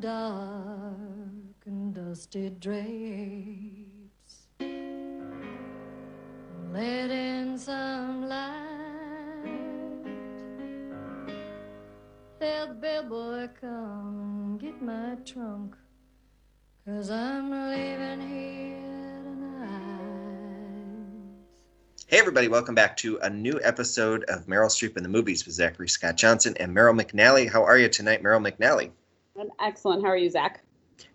dark and dusty drapes. Let in some light. The bellboy come and get my trunk. Cause I'm leaving here tonight. Hey, everybody, welcome back to a new episode of Meryl Streep in the Movies with Zachary Scott Johnson and Meryl McNally. How are you tonight, Meryl McNally? Excellent. How are you, Zach?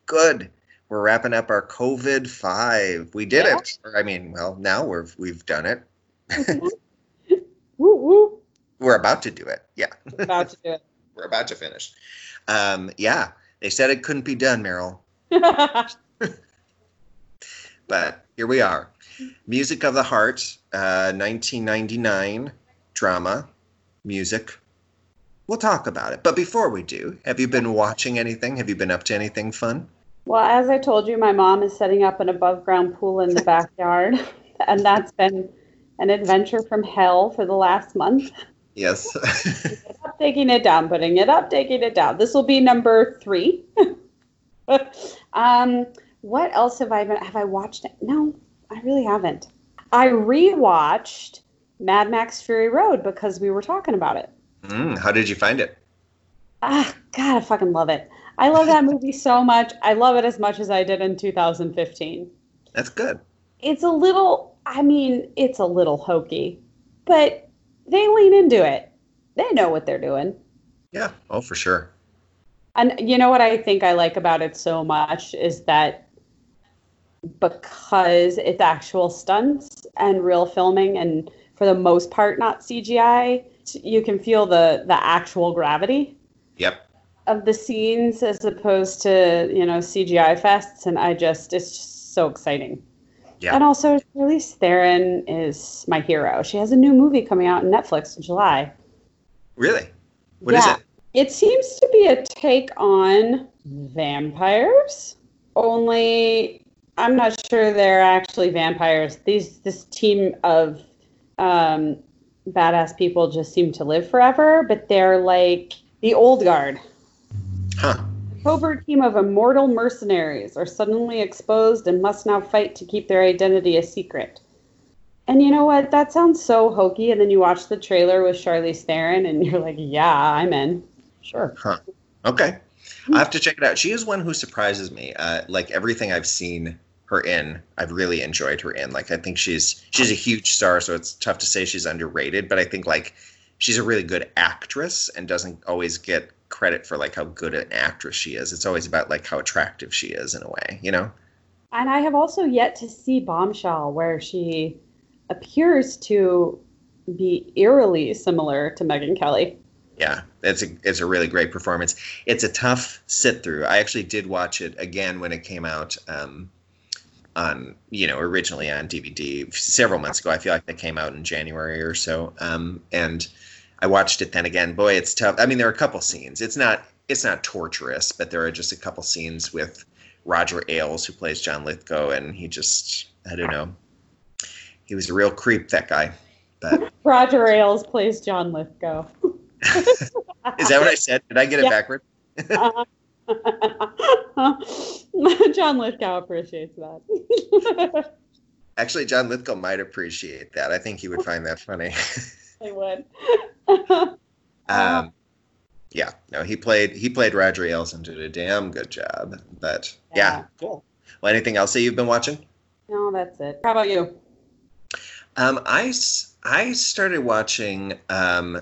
Good. We're wrapping up our COVID five. We did Yeah. it. I mean, well, now we're we've done it. woo woo. We're about to do it. Yeah, About to do it. we're about to finish. Um, yeah, they said it couldn't be done, Meryl, but here we are. Music of the Heart, uh, 1999 drama, music. We'll talk about it. But before we do, have you been watching anything? Have you been up to anything fun? well, as I told you, my mom is setting up an above ground pool in the backyard, and that's been an adventure from hell for the last month. Yes. Up, taking it down, putting it up, taking it down. This will be number three. um, what else have I been? Have I watched it? No, I really haven't. I rewatched Mad Max Fury Road because we were talking about it. Mm, how did you find it? Ah, God, I fucking love it. I love that movie so much. I love it as much as I did in 2015. That's good. It's a little, I mean, it's a little hokey, but they lean into it. They know what they're doing. Yeah. Oh, for sure. And you know what I think I like about it so much is that because it's actual stunts and real filming and for the most part not CGI, you can feel the the actual gravity Yep. of the scenes as opposed to, you know, CGI fests and I just it's just so exciting. Yeah. And also Charlize Theron is my hero. She has a new movie coming out on Netflix in July. Really? What is Yeah. it? It seems to be a take on vampires, only I'm not sure they're actually vampires. These this team of um, badass people just seem to live forever, but they're like the old guard. Huh. A covert team of immortal mercenaries are suddenly exposed and must now fight to keep their identity a secret. And you know what? That sounds so hokey. And then you watch the trailer with Charlize Theron, and you're like, "Yeah, I'm in." Sure. Huh. Okay. I have to check it out. She is one who surprises me. Uh, like everything I've seen her in, I've really enjoyed her in. Like I think she's she's a huge star, so it's tough to say she's underrated. But I think like she's a really good actress and doesn't always get credit for like how good an actress she is. It's always about like how attractive she is in a way, you know? And I have also yet to see Bombshell, where she appears to be eerily similar to Megyn Kelly. Yeah, it's a it's a really great performance. It's a tough sit through. I actually did watch it again when it came out um, on you know originally on DVD several months ago. I feel like that came out in January or so, um, and I watched it then again. Boy, it's tough. I mean, there are a couple scenes. It's not it's not torturous, but there are just a couple scenes with Roger Ailes who plays John Lithgow, and he just I don't know. He was a real creep, that guy. But Roger Ailes plays John Lithgow. is that what I said? Did I get it Yeah. backward? John Lithgow appreciates that. Actually, John Lithgow might appreciate that. I think he would find that funny. I would. um, yeah, no, he played he played Roger Ailes and did a damn good job. But yeah, Yeah. cool. Well, anything else that you've been watching? no, that's it. How about you? Um, I I started watching um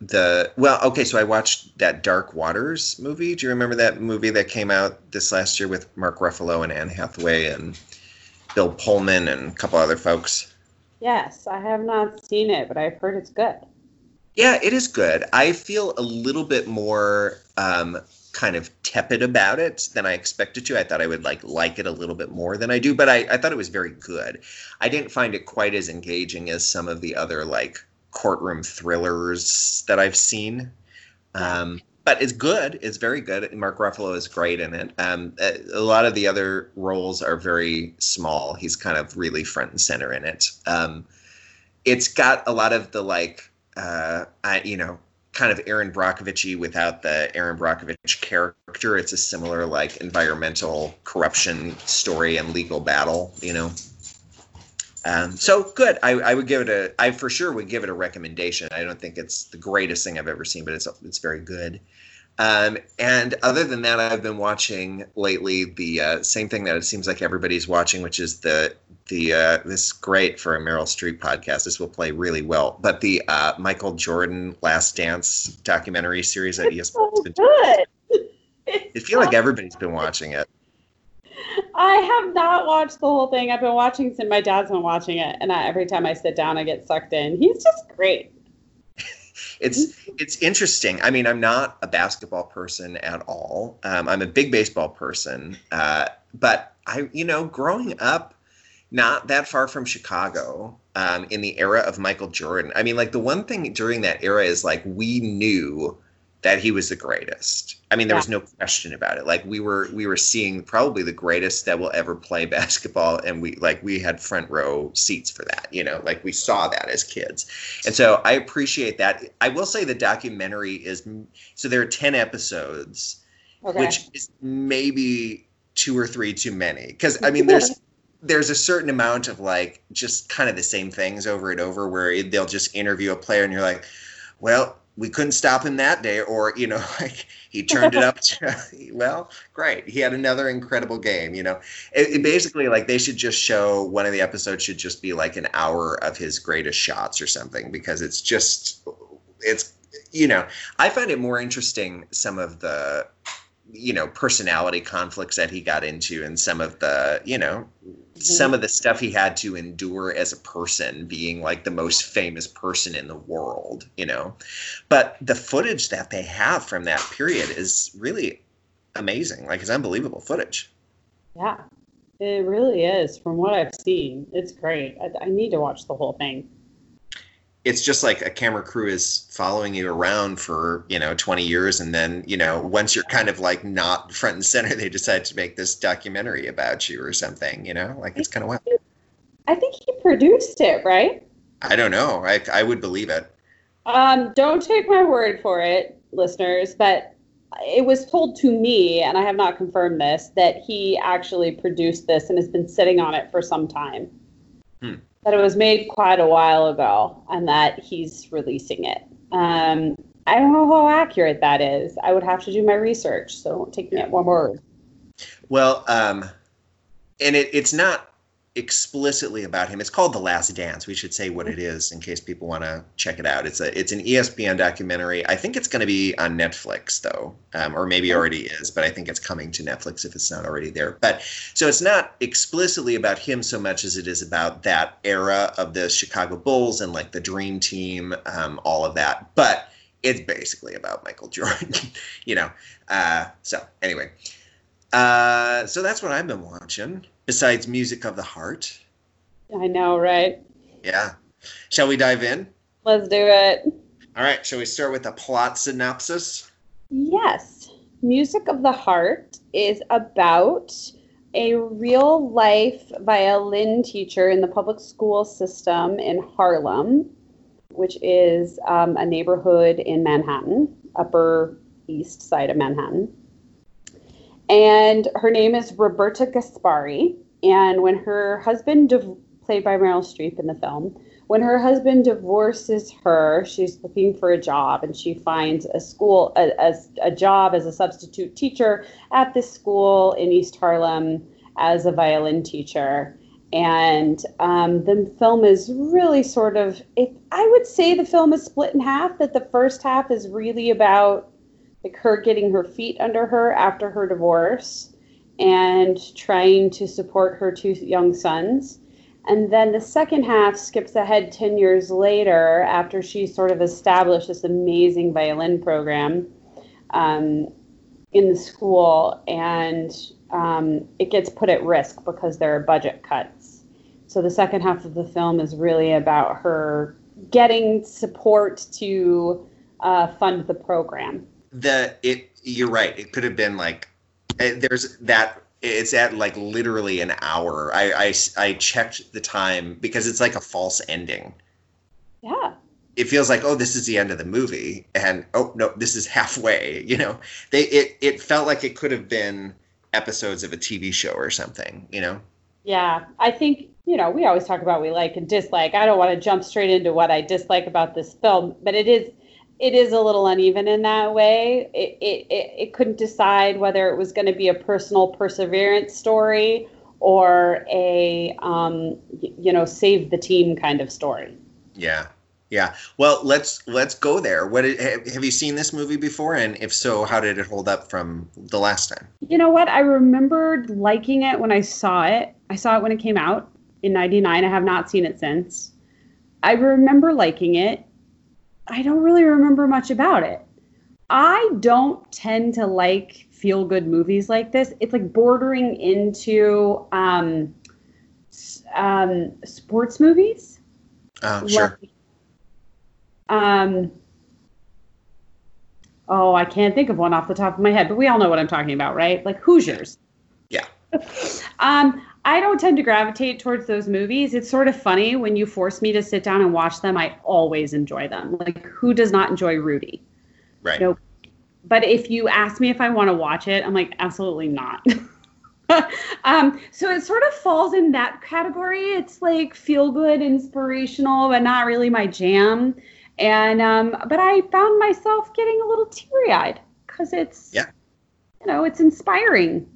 the well, okay, so I watched that Dark Waters movie. Do you remember that movie that came out this last year with Mark Ruffalo and Anne Hathaway and Bill Pullman and a couple other folks? Yes, I have not seen it, but I've heard it's good. Yeah, it is good. I feel a little bit more um, kind of tepid about it than I expected to. I thought I would like like it a little bit more than I do, but I, I thought it was very good. I didn't find it quite as engaging as some of the other like courtroom thrillers that I've seen. Um, but it's good. It's very good. Mark Ruffalo is great in it. Um, a, lot of the other roles are very small. He's kind of really front and center in it. Um, it's got a lot of the like, uh, I, you know, kind of Erin Brockovich without the Erin Brockovich character. It's a similar like environmental corruption story and legal battle, you know. Um, so good. I, I would give it a. I for sure would give it a recommendation. I don't think it's the greatest thing I've ever seen, but it's it's very good. Um, and other than that, I've been watching lately the uh, same thing that it seems like everybody's watching, which is the the uh, this great for a Meryl Streep podcast. This will play really well. But the uh, Michael Jordan Last Dance documentary series that ESPN. So good. I feel like everybody's been watching it. I have not watched the whole thing. I've been watching since my dad's been watching it, and I, every time I sit down, I get sucked in. He's just great. It's it's interesting. I mean, I'm not a basketball person at all. Um, I'm a big baseball person, uh, but I, you know, growing up, not that far from Chicago, um, in the era of Michael Jordan. I mean, like the one thing during that era is like we knew that he was the greatest. I mean, there was no question about it. Like we were we were seeing probably the greatest that will ever play basketball, and we like we had front row seats for that. You know, like we saw that as kids, and so I appreciate that. I will say the documentary is so there are ten episodes, Okay. which is maybe two or three too many. Because I mean, there's there's a certain amount of like just kind of the same things over and over where they'll just interview a player and you're like, well, we couldn't stop him that day, or you know, like he turned it up. To, well, great, he had another incredible game. You know, it, it basically like they should just show one of the episodes should just be like an hour of his greatest shots or something because it's just it's you know I find it more interesting some of the you know personality conflicts that he got into and some of the you know mm-hmm. some of the stuff he had to endure as a person being like the most famous person in the world you know but the footage that they have from that period is really amazing like it's unbelievable footage Yeah, it really is. From what I've seen, it's great. I, I need to watch the whole thing. It's just like a camera crew is following you around for you know 20 years and then you know once you're kind of like not front and center they decide to make this documentary about you or something you know like it's kind of wild I think he produced it, right? i don't know i, I would believe it Um, don't take my word for it, listeners, but it was told to me, and I have not confirmed this, that he actually produced this and has been sitting on it for some time. Hmm. That it was made quite a while ago, and that he's releasing it. Um, I don't know how accurate that is. I would have to do my research, so don't take me at one word. Well, um, and it, it's not explicitly about him. It's called The Last Dance. We should say what it is in case people want to check it out. It's a it's an ESPN documentary. I think it's going to be on Netflix though, um, or maybe already is, but I think it's coming to Netflix if it's not already there. But so it's not explicitly about him so much as it is about that era of the Chicago Bulls and like the Dream Team, um, all of that. But it's basically about Michael Jordan, you know. Uh, so anyway, uh, so that's what I've been watching. Besides Music of the Heart, I know, right? yeah. Shall we dive in? Let's do it. All right. Shall we start with the plot synopsis? Yes. Music of the Heart is about a real life violin teacher in the public school system in Harlem, which is um, a neighborhood in Manhattan, Upper East Side of Manhattan. And her name is Roberta Guaspari. And when her husband, div- played by Meryl Streep in the film, when her husband divorces her, she's looking for a job and she finds a school, a, a, job as a substitute teacher at this school in East Harlem as a violin teacher. And um, the film is really sort of, I would say the film is split in half, that the first half is really about like her getting her feet under her after her divorce and trying to support her two young sons. And then the second half skips ahead 10 years later after she sort of established this amazing violin program um, in the school, and um, it gets put at risk because there are budget cuts. So the second half of the film is really about her getting support to uh, fund the program. The it you're right. It could have been like eh, there's that it's at like literally an hour. I, I I checked the time because it's like a false ending. Yeah. it feels like oh this is the end of the movie and oh no this is halfway you know they it it felt like it could have been episodes of a tv show or something you know Yeah, I think you know we always talk about we like and dislike. I don't want to jump straight into what I dislike about this film, but it is it is a little uneven in that way. It it it, couldn't decide whether it was going to be a personal perseverance story or a um, you know save the team kind of story. yeah yeah well let's let's go there what have, have you seen this movie before and if so how did it hold up from the last time You know what? I remembered liking it when I saw it. I saw it when it came out in 99. I have not seen it since. I remember liking it. I don't really remember much about it. I don't tend to like feel good movies like this. It's like bordering into um, um, sports movies. oh sure Like, um, oh, I can't think of one off the top of my head, but we all know what I'm talking about, right? Like Hoosiers. Yeah. um, I don't tend to gravitate towards those movies. It's sort of funny when you force me to sit down and watch them. I always enjoy them. Like, who does not enjoy Rudy? right Nope. But if you ask me if I want to watch it, I'm like, absolutely not. um, so it sort of falls in that category. It's like feel good, inspirational, but not really my jam. And um, but I found myself getting a little teary eyed because it's Yeah. you know, it's inspiring.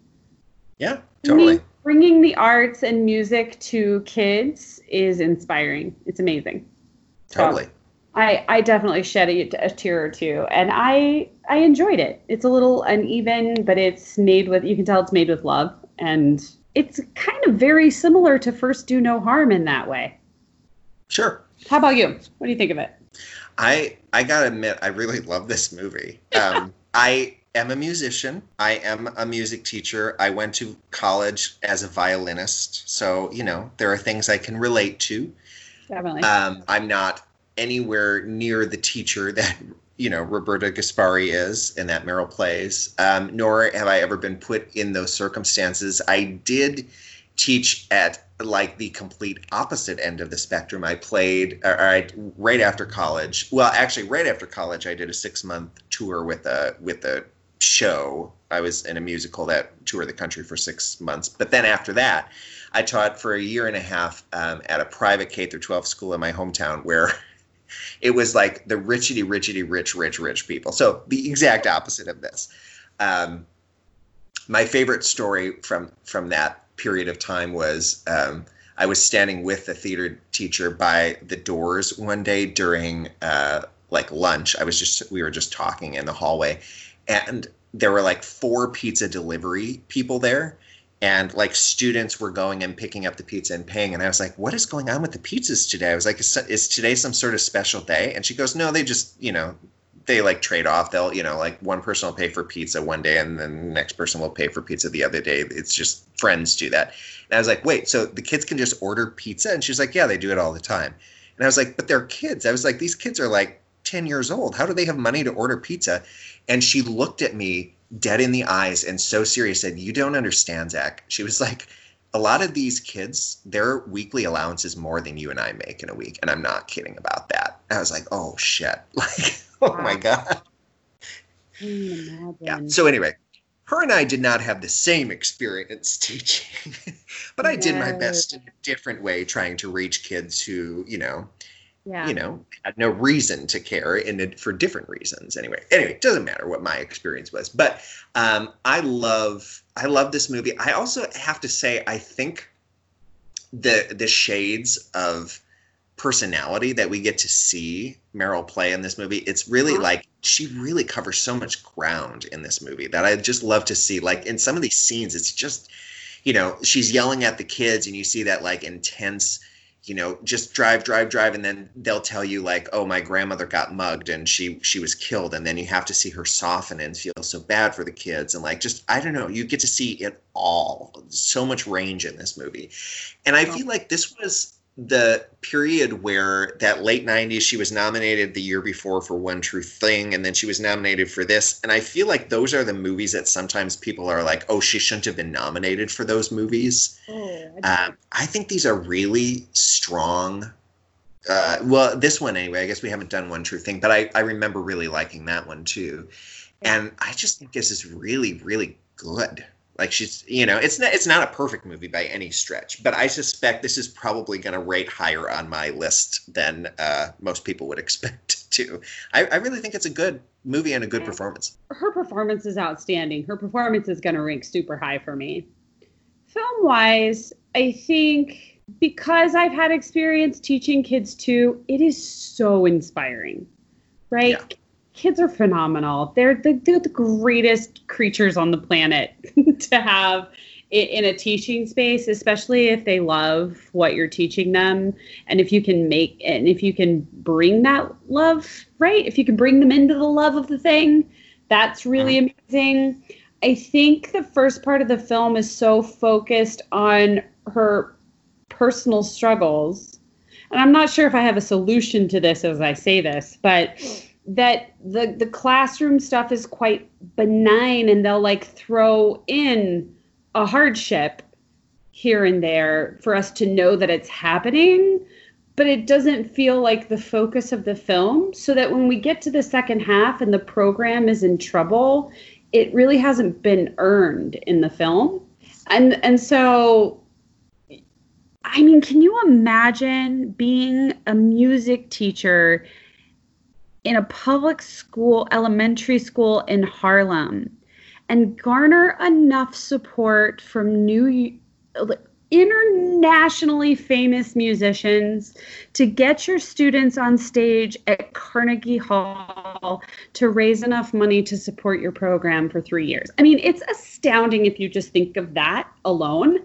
yeah totally Me- bringing the arts and music to kids is inspiring. It's amazing. So- totally I, I definitely shed a, a tear or two, and I I enjoyed it. It's a little uneven, but it's made with you can tell it's made with love, and it's kind of very similar to First Do No Harm in that way. sure How about you? What do you think of it? I I gotta admit, I really love this movie. Um, I am a musician. I am a music teacher. I went to college as a violinist, so you know there are things I can relate to. Definitely. Um, I'm not anywhere near the teacher that you know Roberta Guaspari is and that Meryl plays. Um, nor have I ever been put in those circumstances. I did teach at like the complete opposite end of the spectrum. I played or I right after college. Well, actually, right after college, I did a six month tour with a with a show. I was in a musical that toured the country for six months. But then after that, I taught for a year and a half um, at a private K through 12 school in my hometown where it was like the richity, richity, rich, rich, rich people. So the exact opposite of this. Um, my favorite story from from that period of time was um, I was standing with the theater teacher by the doors one day during uh, like lunch. I was just we were just talking in the hallway, and there were like four pizza delivery people there and like students were going and picking up the pizza and paying and i was like what is going on with the pizzas today? I was like is, is today some sort of special day? And she goes no they just you know they like trade off. They'll you know like one person will pay for pizza one day and then the next person will pay for pizza the other day. It's just friends do that. And i was like wait so the kids can just order pizza? And she's like yeah they do it all the time. And i was like but they're kids. I was like these kids are like 10 years old. How do they have money to order pizza? And she looked at me dead in the eyes and so serious said you don't understand zach. She was like a lot of these kids their weekly allowance is more than you and i make in a week and i'm not kidding about that. I was like oh shit. Like oh my god. Yeah. So anyway her and i did not have the same experience teaching but i did my best in a different way trying to reach kids who you know yeah. you know had no reason to care and it, for different reasons anyway anyway it doesn't matter what my experience was but um, i love i love this movie i also have to say i think the the shades of personality that we get to see meryl play in this movie it's really Uh-huh. like she really covers so much ground in this movie that i just love to see like in some of these scenes it's just you know she's yelling at the kids and you see that like intense you know just drive drive drive and then they'll tell you like oh my grandmother got mugged and she she was killed and then you have to see her soften and feel so bad for the kids and like just i don't know you get to see it all. So much range in this movie. And i feel like this was the period where that late 90s she was nominated the year before for one true thing and then she was nominated for this and i feel like those are the movies that sometimes people are like oh she shouldn't have been nominated for those movies Oh, I- um, I think these are really strong uh, well, this one anyway. I guess we haven't done one true thing, but I I remember really liking that one too, and I just think this is really really good. Like she's, you know, it's not it's not a perfect movie by any stretch, but I suspect this is probably going to rate higher on my list than uh, most people would expect to. I, I really think it's a good movie and a good Yeah. performance. her performance is outstanding. Her performance is going to rank super high for me. Film wise, I think because I've had experience teaching kids too, it is so inspiring, right? Yeah. Kids are phenomenal. They're the, they're the greatest creatures on the planet to have in a teaching space, especially if they love what you're teaching them. And if you can make, and if you can bring that love, right? If you can bring them into the love of the thing, that's really mm-hmm. amazing. I think the first part of the film is so focused on her personal struggles. And I'm not sure if I have a solution to this as I say this, but that the the classroom stuff is quite benign and they'll like throw in a hardship here and there for us to know that it's happening but it doesn't feel like the focus of the film. So that when we get to the second half and the program is in trouble it really hasn't been earned in the film. And and so i mean can you imagine being a music teacher in a public school elementary school in harlem and garner enough support from new internationally famous musicians to get your students on stage at Carnegie Hall to raise enough money to support your program for 3 years. I mean, it's astounding if you just think of that alone.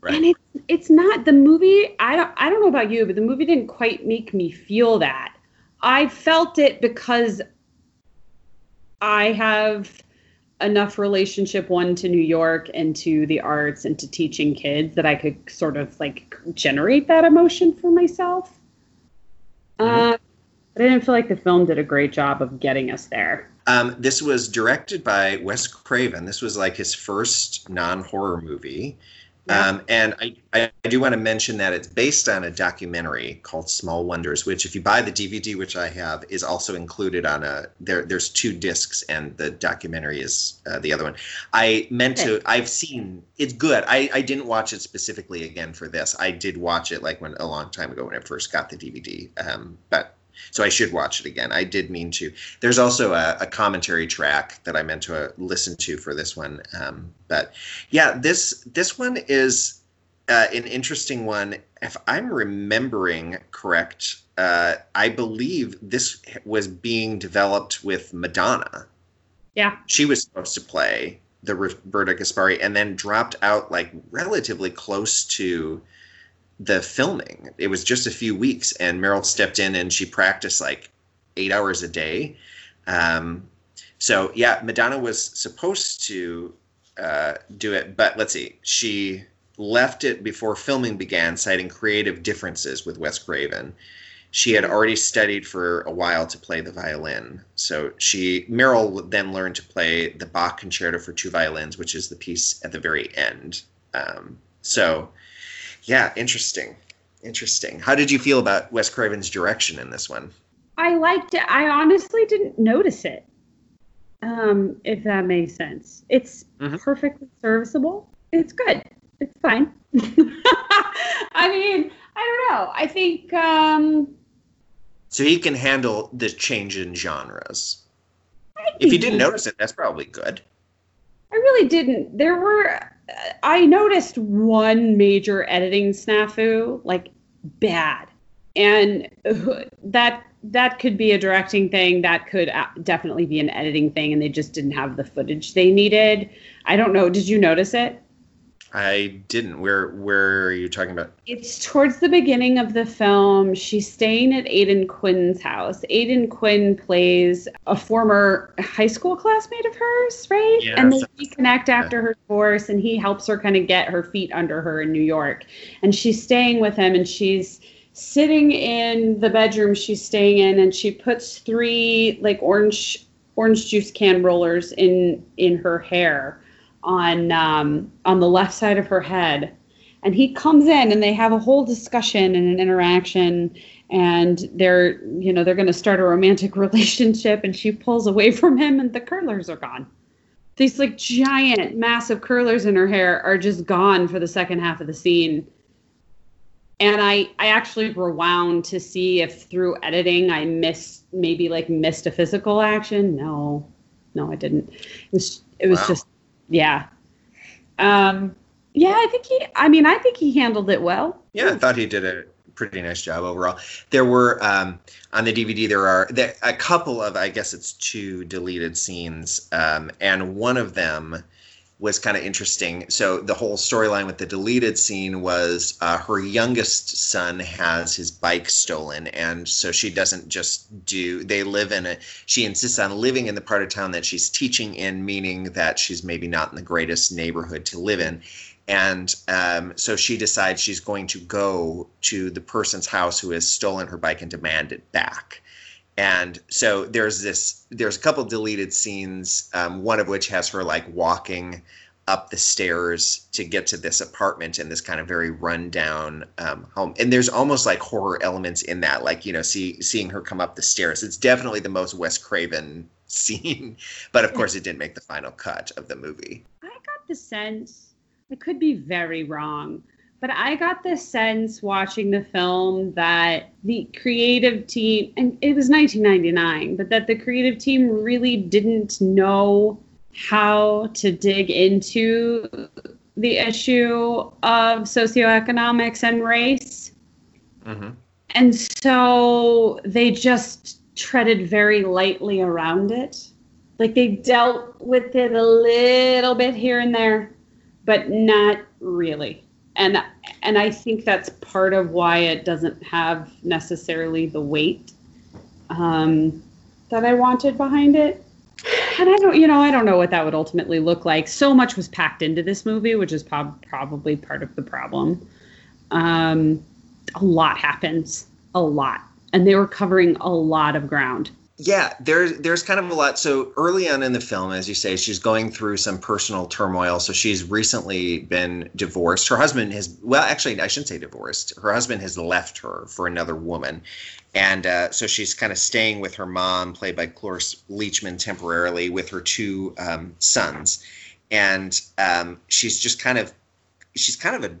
Right. And it's it's not the movie I don't I don't know about you, but the movie didn't quite make me feel that. I felt it because I have enough relationship one to New York and to the arts and to teaching kids that I could sort of like generate that emotion for myself. Uh, but I didn't feel like the film did a great job of getting us there. Um, this was directed by Wes Craven. This was like his first non-horror movie. Yeah. Um, and I, I, do want to mention that it's based on a documentary called Small Wonders, which if you buy the DVD, which I have, is also included on a there. There's two discs, and the documentary is uh, the other one. I meant to. I've seen it's good. I, I didn't watch it specifically again for this. I did watch it like when a long time ago when I first got the DVD. Um, but so I should watch it again. I did mean to. There's also a, a commentary track that I meant to uh, listen to for this one. Um, but yeah, this this one is uh, an interesting one. If I'm remembering correct, uh, I believe this was being developed with Madonna. Yeah. She was supposed to play the Roberta Guaspari, and then dropped out like relatively close to the filming. It was just a few weeks, and Meryl stepped in and she practiced like eight hours a day. Um, so yeah, Madonna was supposed to uh, do it, but let's see, she left it before filming began, citing creative differences with Wes Craven. She had already studied for a while to play the violin, so she Meryl then learned to play the Bach Concerto for two violins, which is the piece at the very end. Um, so, yeah, interesting, interesting. How did you feel about Wes Craven's direction in this one? I liked it. I honestly didn't notice it. Um, if that makes sense. It's Mhm. perfectly serviceable. It's good. It's fine. I mean, I don't know. I think um So he can handle the change in genres. If you didn't notice it, that's probably good. Really didn't. There were, I noticed one major editing snafu, like bad, and that that could be a directing thing. That could uh, definitely be an editing thing, and they just didn't have the footage they needed. I don't know. Did you notice it? I didn't. Where where are you talking about? It's towards the beginning of the film. She's staying at Aidan Quinn's house. Aidan Quinn plays a former high school classmate of hers, right? Yeah, and they reconnect after her divorce, and he helps her kind of get her feet under her in New York. And she's staying with him, and she's sitting in the bedroom she's staying in, and she puts three like orange orange juice can rollers in in her hair on um, on the left side of her head. And he comes in and they have a whole discussion and an interaction. And they're you know they're going to start a romantic relationship. And she pulls away from him and the curlers are gone. These like giant massive curlers in her hair are just gone for the second half of the scene. And i i actually rewound to see if through editing i missed maybe like missed a physical action. No. No i didn't. It was it was Wow. just yeah um yeah i think he i mean i think he handled it well Yeah, I thought he did a pretty nice job overall. There were um, on the DVD there are there, a couple of I guess it's two deleted scenes, um, and one of them was kind of interesting. So the whole storyline with the deleted scene was uh, her youngest son has his bike stolen, and so she doesn't just do. They live in a. She insists on living in the part of town that she's teaching in, meaning that she's maybe not in the greatest neighborhood to live in and um, so she decides she's going to go to the person's house who has stolen her bike and demand it back and so there's this there's a couple deleted scenes um, one of which has her like walking up the stairs to get to this apartment in this kind of very rundown um, home. And there's almost like horror elements in that like you know see seeing her come up the stairs. It's definitely the most wes craven scene but of course it didn't make the final cut of the movie. I got the sense, I could be very wrong, but I got the sense watching the film that the creative team, and it was 1999, but that the creative team really didn't know how to dig into the issue of socioeconomics and race. mm-hmm. And so they just treaded very lightly around it. Like they dealt with it a little bit here and there, but not really. And and I think that's part of why it doesn't have necessarily the weight um, that I wanted behind it. And I don't, you know, I don't know what that would ultimately look like. So much was packed into this movie, which is prob- probably part of the problem. Um, a lot happens, a lot, and they were covering a lot of ground. Yeah, there's there's kind of a lot. So early on in the film, as you say, she's going through some personal turmoil. So she's recently been divorced. Her husband has well, actually, I shouldn't say divorced. Her husband has left her for another woman, and uh, so she's kind of staying with her mom, played by Cloris Leachman, temporarily with her two um, sons, and um, she's just kind of she's kind of a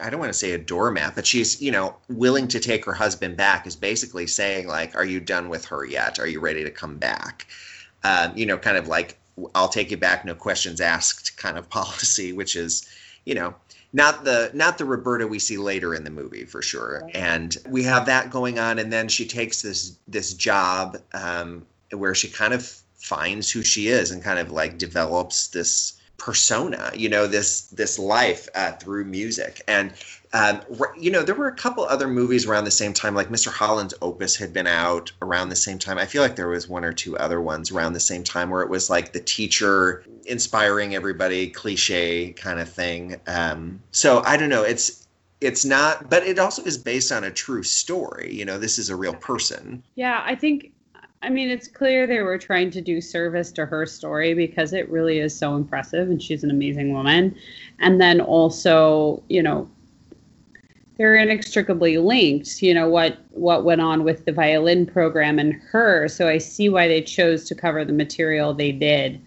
I don't want to say a doormat, but she's, you know, willing to take her husband back is basically saying, like, are you done with her yet? Are you ready to come back? Um, you know, kind of like, I'll take you back, no questions asked kind of policy, which is, you know, not the not the Roberta we see later in the movie for sure. And we have that going on, and then she takes this this job um, where she kind of finds who she is and kind of like develops this persona you know this this life uh, through music. And um, you know there were a couple other movies around the same time like mr holland's opus had been out around the same time. I feel like there was one or two other ones around the same time where it was like the teacher inspiring everybody cliche kind of thing. Um, so i don't know. It's it's not but it also is based on a true story. You know this is a real person. Yeah, I think, I mean, it's clear they were trying to do service to her story because it really is so impressive and she's an amazing woman. And then also, you know, they're inextricably linked, you know, what what went on with the violin program and her. So I see why they chose to cover the material they did.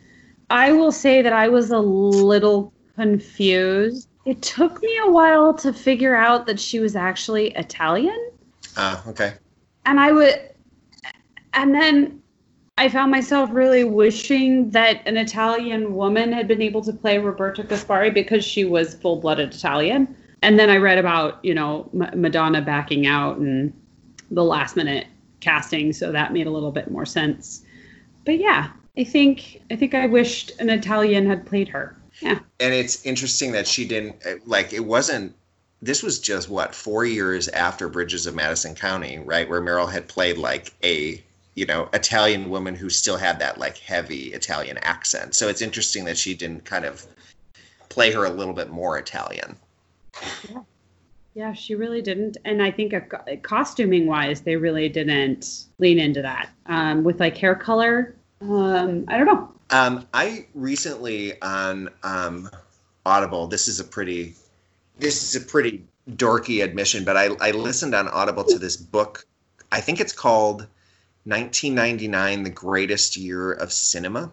I will say that I was a little confused. It took me a while to figure out that she was actually Italian uh, okay and I would, and then I found myself really wishing that an Italian woman had been able to play Roberta Guaspari because she was full blooded Italian. And then I read about, you know, M- Madonna backing out and the last minute casting, so that made a little bit more sense. But yeah, I think I think I wished an Italian had played her. Yeah. and it's interesting that she didn't like it wasn't this was just what four years after bridges of madison county right where meryl had played like a you know italian woman who still had that like heavy italian accent so it's interesting that she didn't kind of play her a little bit more italian Yeah, she really didn't. And I think a, costuming wise, they really didn't lean into that. Um, with like hair color, um, I don't know. Um, I recently on um, Audible. This is a pretty this is a pretty dorky admission, but I, I listened on Audible to this book. I think it's called 1999 The Greatest Year of Cinema.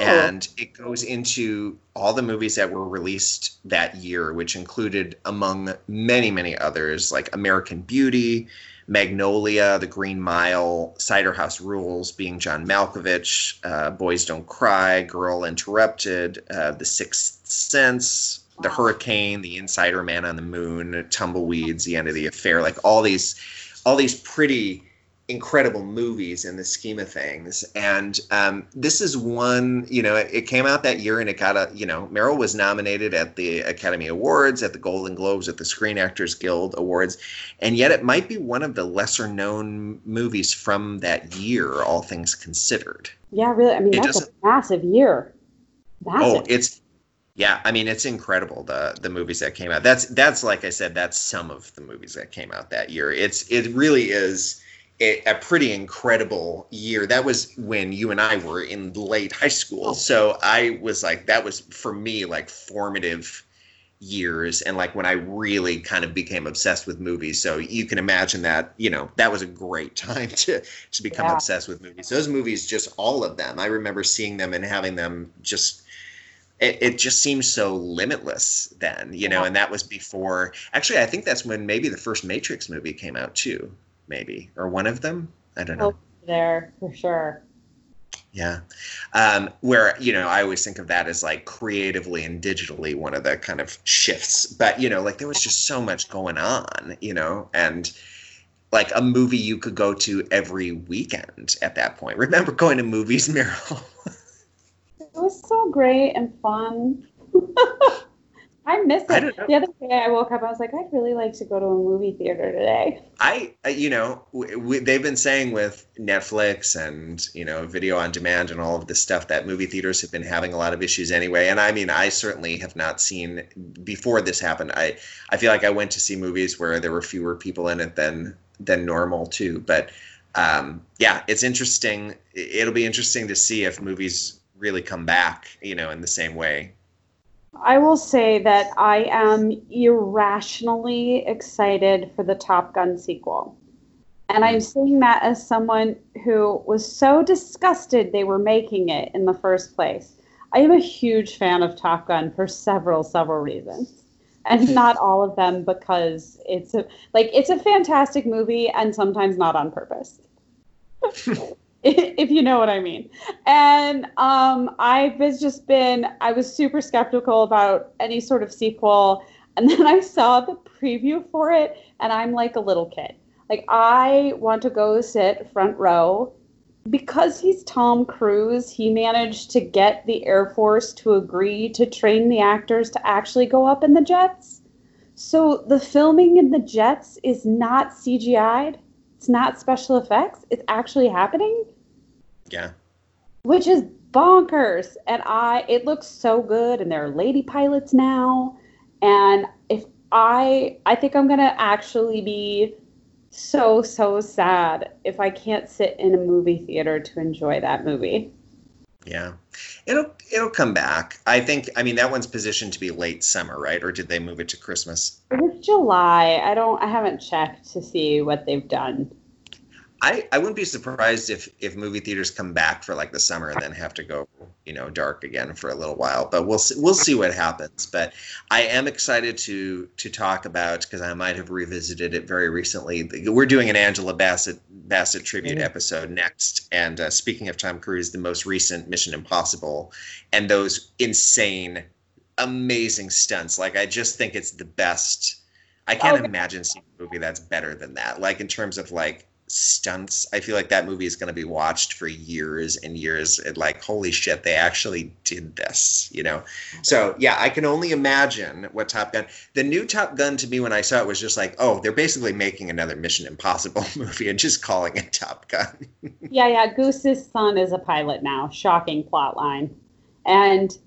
And it goes into all the movies that were released that year, which included, among many, many others, like American Beauty, Magnolia, The Green Mile, Cider House Rules, being John Malkovich, uh, Boys Don't Cry, Girl Interrupted, uh, The Sixth Sense, The Hurricane, The Insider Man on the Moon, Tumbleweeds, The End of the Affair, like all these, all these pretty incredible movies in the scheme of things. And um, this is one, you know, it, it came out that year and it got a, you know, Meryl was nominated at the Academy Awards, at the Golden Globes, at the Screen Actors Guild Awards. And yet it might be one of the lesser known movies from that year, all things considered. Yeah, really. I mean, It that's a massive year. Massive. Oh, it's yeah, I mean it's incredible the the movies that came out. That's that's like I said, that's some of the movies that came out that year. It's it really is a, a pretty incredible year. That was when you and I were in late high school. Oh. So I was like that was for me like formative years and like when I really kind of became obsessed with movies. So you can imagine that, you know, that was a great time to to become Yeah. obsessed with movies. Those movies just all of them. I remember seeing them and having them just it, it just seems so limitless then, you know, Yeah. and that was before actually I think that's when maybe the first Matrix movie came out too, maybe. Or one of them. I don't know. Oh. there for sure. Yeah. Um, where, you know, I always think of that as like creatively and digitally one of the kind of shifts. But, you know, like there was just so much going on, you know, and like a movie you could go to every weekend at that point. Remember going to movies, Meryl? It was so great and fun. I miss it. don't. The other day I woke up, I was like, I'd really like to go to a movie theater today. I, you know, w- w- they've been saying with Netflix and you know video on demand and all of this stuff that movie theaters have been having a lot of issues anyway. And I mean, I certainly have not seen before this happened. I I feel like I went to see movies where there were fewer people in it than than normal too. But um, yeah, it's interesting. It'll be interesting to see if movies really come back, you know, in the same way. I will say that I am irrationally excited for the Top Gun sequel. And I'm hmm. saying that as someone who was so disgusted they were making it in the first place. I am a huge fan of Top Gun for several, several reasons. And hmm. not all of them because it's a like it's a fantastic movie and sometimes not on purpose. if you know what I mean. And um, I've just been, I was super skeptical about any sort of sequel. And then I saw the preview for it, and I'm like a little kid. Like, I want to go sit front row. Because he's Tom Cruise, he managed to get the Air Force to agree to train the actors to actually go up in the jets. So the filming in the jets is not CGI'd. It's not special effects. It's actually happening Yeah. which is bonkers and i it looks so good and there are lady pilots now and if i i think i'm gonna actually be so so sad if i can't sit in a movie theater to enjoy that movie Yeah. It'll it'll come back. I think I mean that one's positioned to be late summer, right? Or did they move it to Christmas? it was july i don't i haven't checked to see what they've done I, I wouldn't be surprised if if movie theaters come back for like the summer and then have to go, you know, dark again for a little while. But we'll see, we'll see what happens. But I am excited to to talk about because I might have revisited it very recently. We're doing an Angela Bassett Bassett tribute Mhm. episode next. And uh, speaking of Tom Cruise, the most recent Mission Impossible and those insane, amazing stunts. Like I just think it's the best. I can't Oh. imagine seeing a movie that's better than that. Like in terms of like stunts. I feel like that movie is going to be watched for years and years. And like, holy shit, they actually did this, you know? So yeah, I can only imagine what Top Gun. The new Top Gun to me when I saw it was just like, oh, they're basically making another Mission Impossible movie and just calling it Top Gun. yeah yeah goose's son is a pilot now shocking plot line and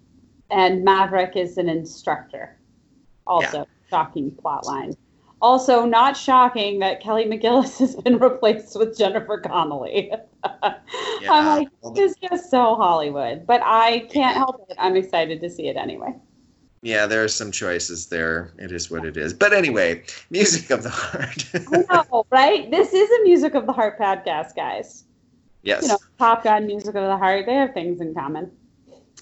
and maverick is an instructor also shocking plot line also not shocking that kelly mcgillis has been replaced with jennifer connelly i'm like this is just so hollywood but i can't help it i'm excited to see it anyway Yeah, there are some choices there. It is what it is. But anyway, music of the heart. I know, right? This is a music of the heart podcast, guys. yes. You know, Top Gun, music of the heart. They have things in common.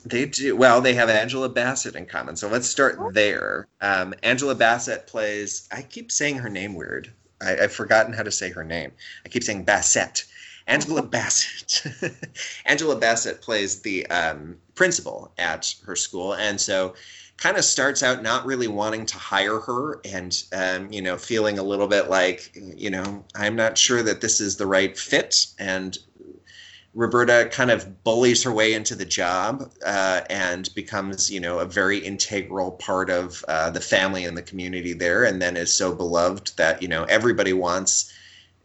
They do. Well, they have Angela Bassett in common. So let's start there. Um, Angela Bassett plays, I keep saying her name weird. I, I've forgotten how to say her name. I keep saying Bassett. Angela Bassett. Angela Bassett plays the um, principal at her school. And so kind of starts out not really wanting to hire her and, um, you know, feeling a little bit like, you know, I'm not sure that this is the right fit. And Roberta kind of bullies her way into the job uh, and becomes, you know, a very integral part of uh, the family and the community there, and then is so beloved that you know everybody wants.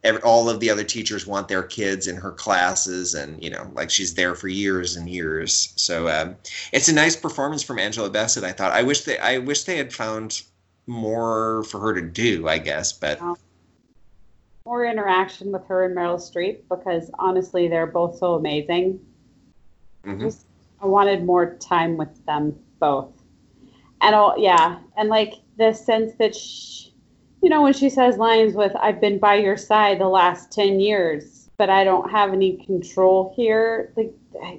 Every, all of the other teachers want their kids in her classes, and you know, like she's there for years and years. So um, it's a nice performance from Angela Bassett. I thought. I wish they, I wish they had found more for her to do. I guess, but More interaction with her and Meryl Streep because honestly, they're both so amazing. mhm. Just I wanted more time with them both. And all, yeah, and like the sense that, sh you know, when she says lines with "I've been by your side the last ten years, but I don't have any control here." Like,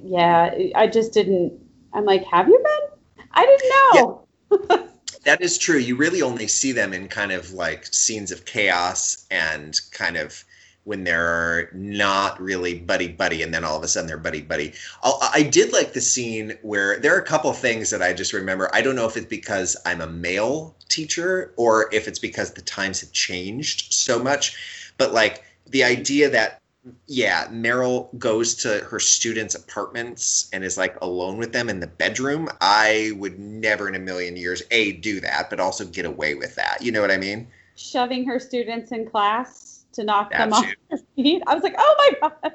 yeah, I just didn't. I'm like, have you been? I didn't know. That is true. You really only see them in kind of like scenes of chaos and kind of when they're not really buddy buddy, and then all of a sudden they're buddy buddy. I did like the scene where there are a couple things that I just remember. I don't know if it's because I'm a male teacher or if it's because the times have changed so much, but like the idea that yeah, Meryl goes to her students' apartments and is like alone with them in the bedroom. I would never in a million years a do that, but also get away with that. You know what I mean? Shoving her students in class to knock them off their feet. I was like, oh my god.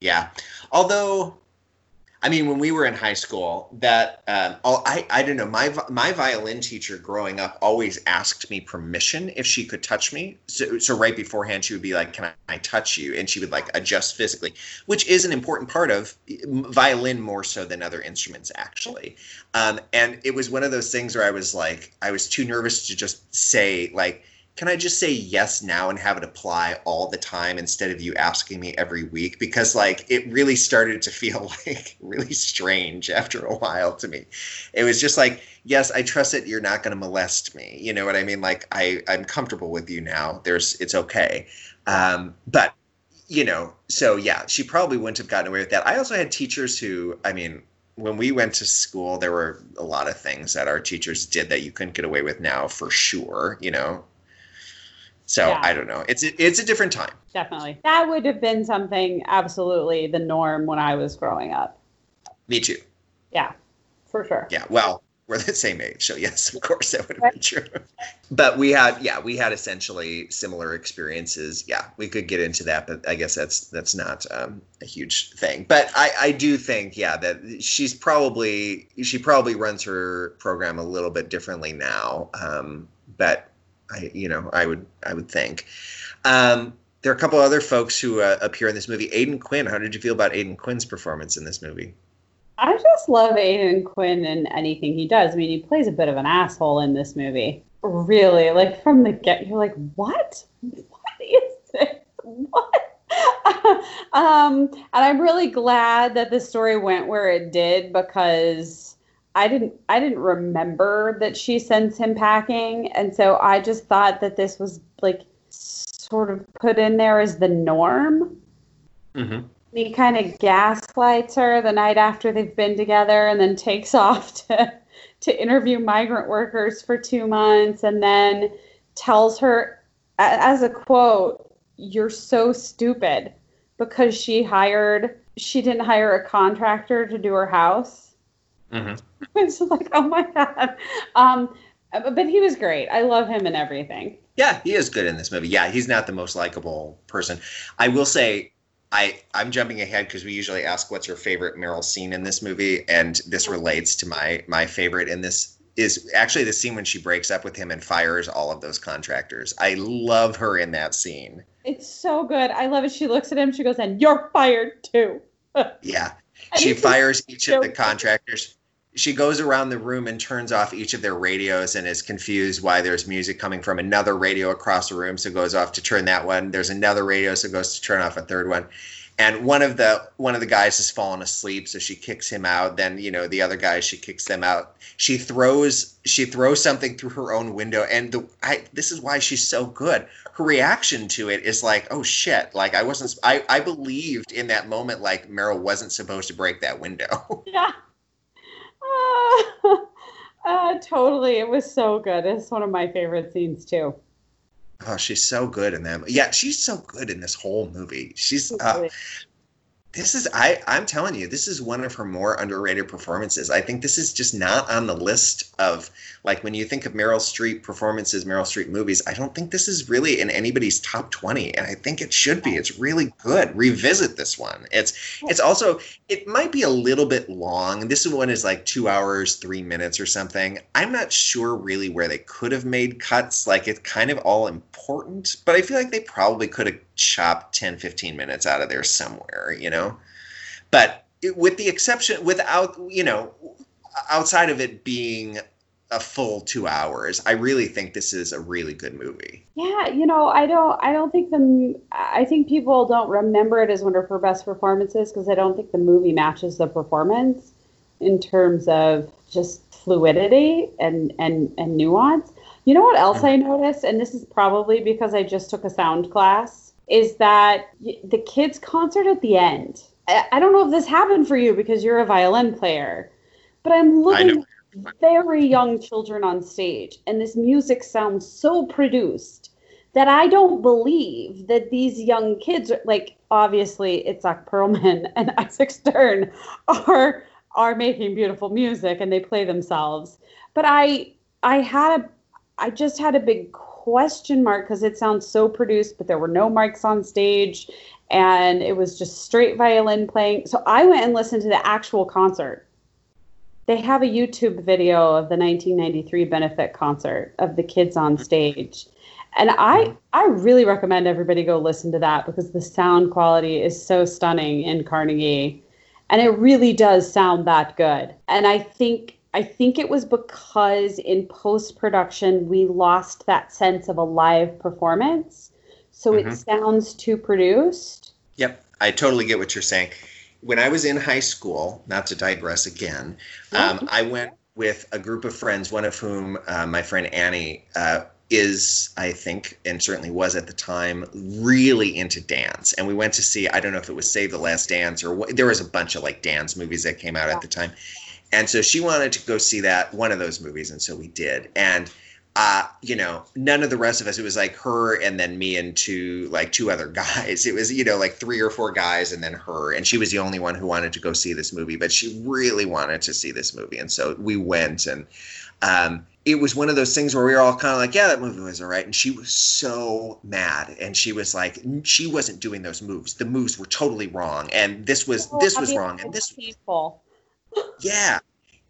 Yeah. Although, I mean, when we were in high school, that um, oh, I I don't know. My my violin teacher growing up always asked me permission if she could touch me. So so right beforehand, she would be like, "Can I, I touch you?" And she would like adjust physically, which is an important part of violin more so than other instruments actually. Um, and it was one of those things where I was like, I was too nervous to just say like can I just say yes now and have it apply all the time instead of you asking me every week? Because like it really started to feel like really strange after a while to me. It was just like, yes, I trust that you're not going to molest me. You know what I mean? Like I, I'm comfortable with you now. There's, it's okay. Um, but you know, so yeah, she probably wouldn't have gotten away with that. I also had teachers who, I mean, when we went to school, there were a lot of things that our teachers did that you couldn't get away with now for sure. You know, so Yeah. I don't know. It's a, it's a different time. Definitely. That would have been something absolutely the norm when I was growing up. Me too. Yeah, for sure. Yeah. Well, we're the same age, so yes, of course that would have been true. But we had, yeah, we had essentially similar experiences. Yeah, we could get into that, but I guess that's that's not um, a huge thing. But I, I do think, yeah, that she's probably she probably runs her program a little bit differently now. Um, but I, you know, I would I would think. Um, there are a couple other folks who uh, appear in this movie. Aidan Quinn. How did you feel about Aidan Quinn's performance in this movie? I just love Aidan Quinn and anything he does. I mean, he plays a bit of an asshole in this movie. Really, like from the get, you're like, what? What is this? What? um, and I'm really glad that the story went where it did because I didn't I didn't remember that she sends him packing, and so I just thought that this was like sort of put in there as the norm Mm-hmm. he kind of gaslights her the night after they've been together and then takes off to to interview migrant workers for two months and then tells her as a quote you're so stupid because she hired she didn't hire a contractor to do her house Mm-hmm. it's like oh my god um but he was great i love him and everything Yeah, he is good in this movie. Yeah, he's not the most likable person. I will say, I I'm jumping ahead because we usually ask what's your favorite Meryl scene in this movie, and this relates to my my favorite in this is actually the scene when she breaks up with him and fires all of those contractors. I love her in that scene. it's so good i love it she looks at him she goes and you're fired too Yeah, she fires each of the contractors. She goes around the room and turns off each of their radios and is confused why there's music coming from another radio across the room. So goes off to turn that one. There's another radio so goes to turn off a third one. And one of the one of the guys has fallen asleep so she kicks him out. Then you know the other guys she kicks them out. She throws she throws something through her own window. And the I this is why she's so good. Her reaction to it is like oh shit. Like i wasn't i i believed in that moment like meryl wasn't supposed to break that window. Yeah. Uh, totally. It was so good. It's one of my favorite scenes too. oh she's so good in that yeah she's so good in this whole movie she's uh, this is i i'm telling you this is one of her more underrated performances i think this is just not on the list of like when you think of meryl streep performances meryl streep movies i don't think this is really in anybody's top 20 and i think it should be. It's really good. Revisit this one. It's it's also it might be a little bit long. This one is like two hours three minutes or something. I'm not sure really where they could have made cuts. Like it's kind of all important but i feel like they probably could have chopped 10 15 minutes out of there somewhere you know? But with the exception without you know outside of it being a full two hours i really think this is a really good movie Yeah, you know, I don't, I don't think the, I think people don't remember it as one of her best performances because I don't think the movie matches the performance in terms of just fluidity and and and nuance. You know what else I mm-hmm. noticed, and this is probably because I just took a sound class, is that the kids' concert at the end. I, I don't know if this happened for you because you're a violin player, but I'm looking very young children on stage, and this music sounds so produced that I don't believe that these young kids, are, like obviously Itzhak Perlman and Isaac Stern, are are making beautiful music and they play themselves. But I I had a I just had a big question mark because it sounds so produced, but there were no mics on stage and it was just straight violin playing. So I went and listened to the actual concert. They have a YouTube video of the 1993 benefit concert of the kids on stage. And I I really recommend everybody go listen to that because the sound quality is so stunning in Carnegie. And it really does sound that good. And I think I think it was because in post production we lost that sense of a live performance. So it Mhm. sounds too produced. Yep, I totally get what you're saying. When I was in high school, not to digress again, um, I went with a group of friends, one of whom, uh, my friend Annie, uh, is, I think, and certainly was at the time, really into dance. And we went to see, I don't know if it was Save the Last Dance or what, there was a bunch of like dance movies that came out Yeah. at the time. And so she wanted to go see that, one of those movies. And so we did. And uh, you know, none of the rest of us. It was like her and then me and two like two other guys. It was you know like three or four guys and then her, and she was the only one who wanted to go see this movie. But she really wanted to see this movie, and so we went. And um, it was one of those things where we were all kind of like, yeah, that movie was all right. And she was so mad, and she was like, she wasn't doing those moves. The moves were totally wrong, and this was this was wrong, and this painful. yeah.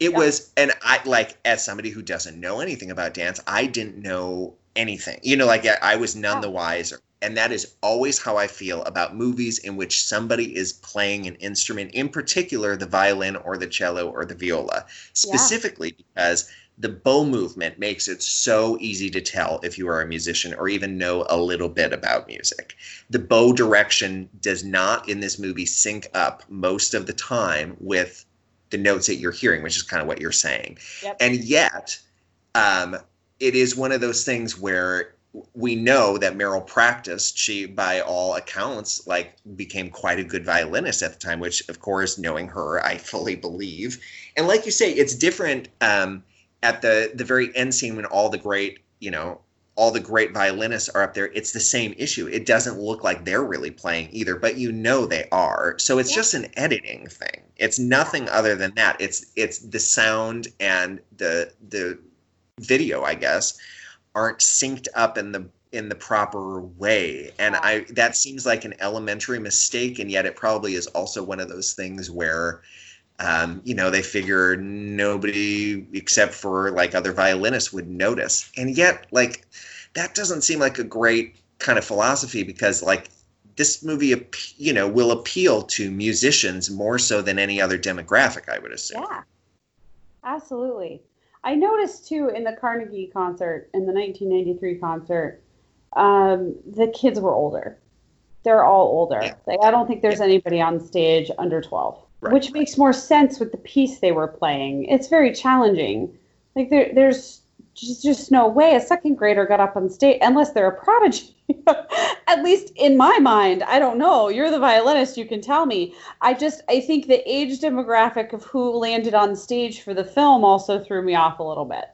It Yeah. was, and I like as somebody who doesn't know anything about dance, I didn't know anything. You know, like I, I was none the oh. wiser. And that is always how I feel about movies in which somebody is playing an instrument, in particular the violin or the cello or the viola, specifically because the bow movement makes it so easy to tell if you are a musician or even know a little bit about music. The bow direction does not in this movie sync up most of the time with the notes that you're hearing, which is kind of what you're saying. Yep. And yet, um, it is one of those things where we know that Meryl practiced. She, by all accounts, like became quite a good violinist at the time. Which, of course, knowing her, I fully believe. And like you say, it's different um, at the the very end scene when all the great, you know, all the great violinists are up there. It's the same issue. It doesn't look like they're really playing either, but you know they are. So it's Yeah. just an editing thing. It's nothing other than that. It's it's the sound and the the video, I guess, aren't synced up in the in the proper way. And I that seems like an elementary mistake, and yet it probably is also one of those things where um, you know, they figure nobody except for like other violinists would notice. And yet, like, that doesn't seem like a great kind of philosophy because, like, this movie, you know, will appeal to musicians more so than any other demographic, I would assume. Yeah. absolutely. I noticed too in the Carnegie concert, in the 1993 concert, um, the kids were older. They're all older. Yeah. Like, I don't think there's anybody on stage under 12, Right. which makes more sense with the piece they were playing. It's very challenging. Like there, there's just, just no way a second grader got up on stage unless they're a prodigy. At least in my mind, I don't know. You're the violinist, you can tell me. I just I think the age demographic of who landed on stage for the film also threw me off a little bit.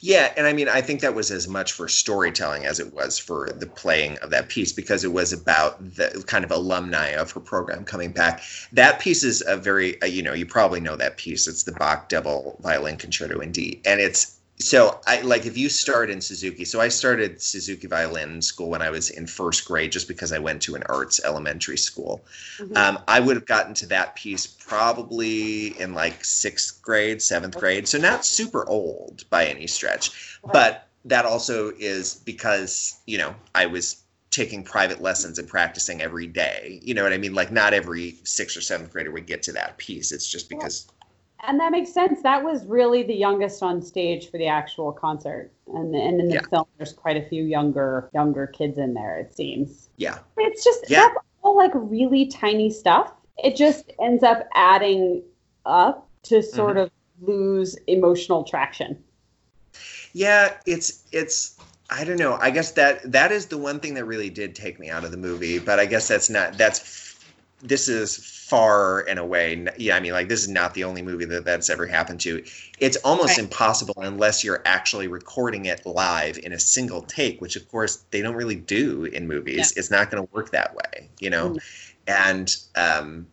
Yeah, and I mean, I think that was as much for storytelling as it was for the playing of that piece because it was about the kind of alumni of her program coming back. That piece is a very, uh, you know, you probably know that piece. It's the Bach Double Violin Concerto in D, and it's so I like if you start in Suzuki. So I started Suzuki violin school when I was in first grade, just because I went to an arts elementary school. Um, I would have gotten to that piece probably in like sixth grade, seventh grade. So not super old by any stretch. But that also is because, you know, I was taking private lessons and practicing every day. You know what I mean? Like not every sixth or seventh grader would get to that piece. It's just because, And that makes sense. That was really the youngest on stage for the actual concert. And and in the Yeah. film there's quite a few younger younger kids in there, it seems. yeah. It's just Yeah. that's all like really tiny stuff. It just ends up adding up to mm-hmm. sort of lose emotional traction. Yeah, it's it's I don't know. I guess that that is the one thing that really did take me out of the movie, but I guess that's not that's this is far and away. Yeah, I mean like this is not the only movie that that's ever happened to. It's almost Right. impossible unless you're actually recording it live in a single take, which of course they don't really do in movies. It's not going to work that way, you know. Mm. And um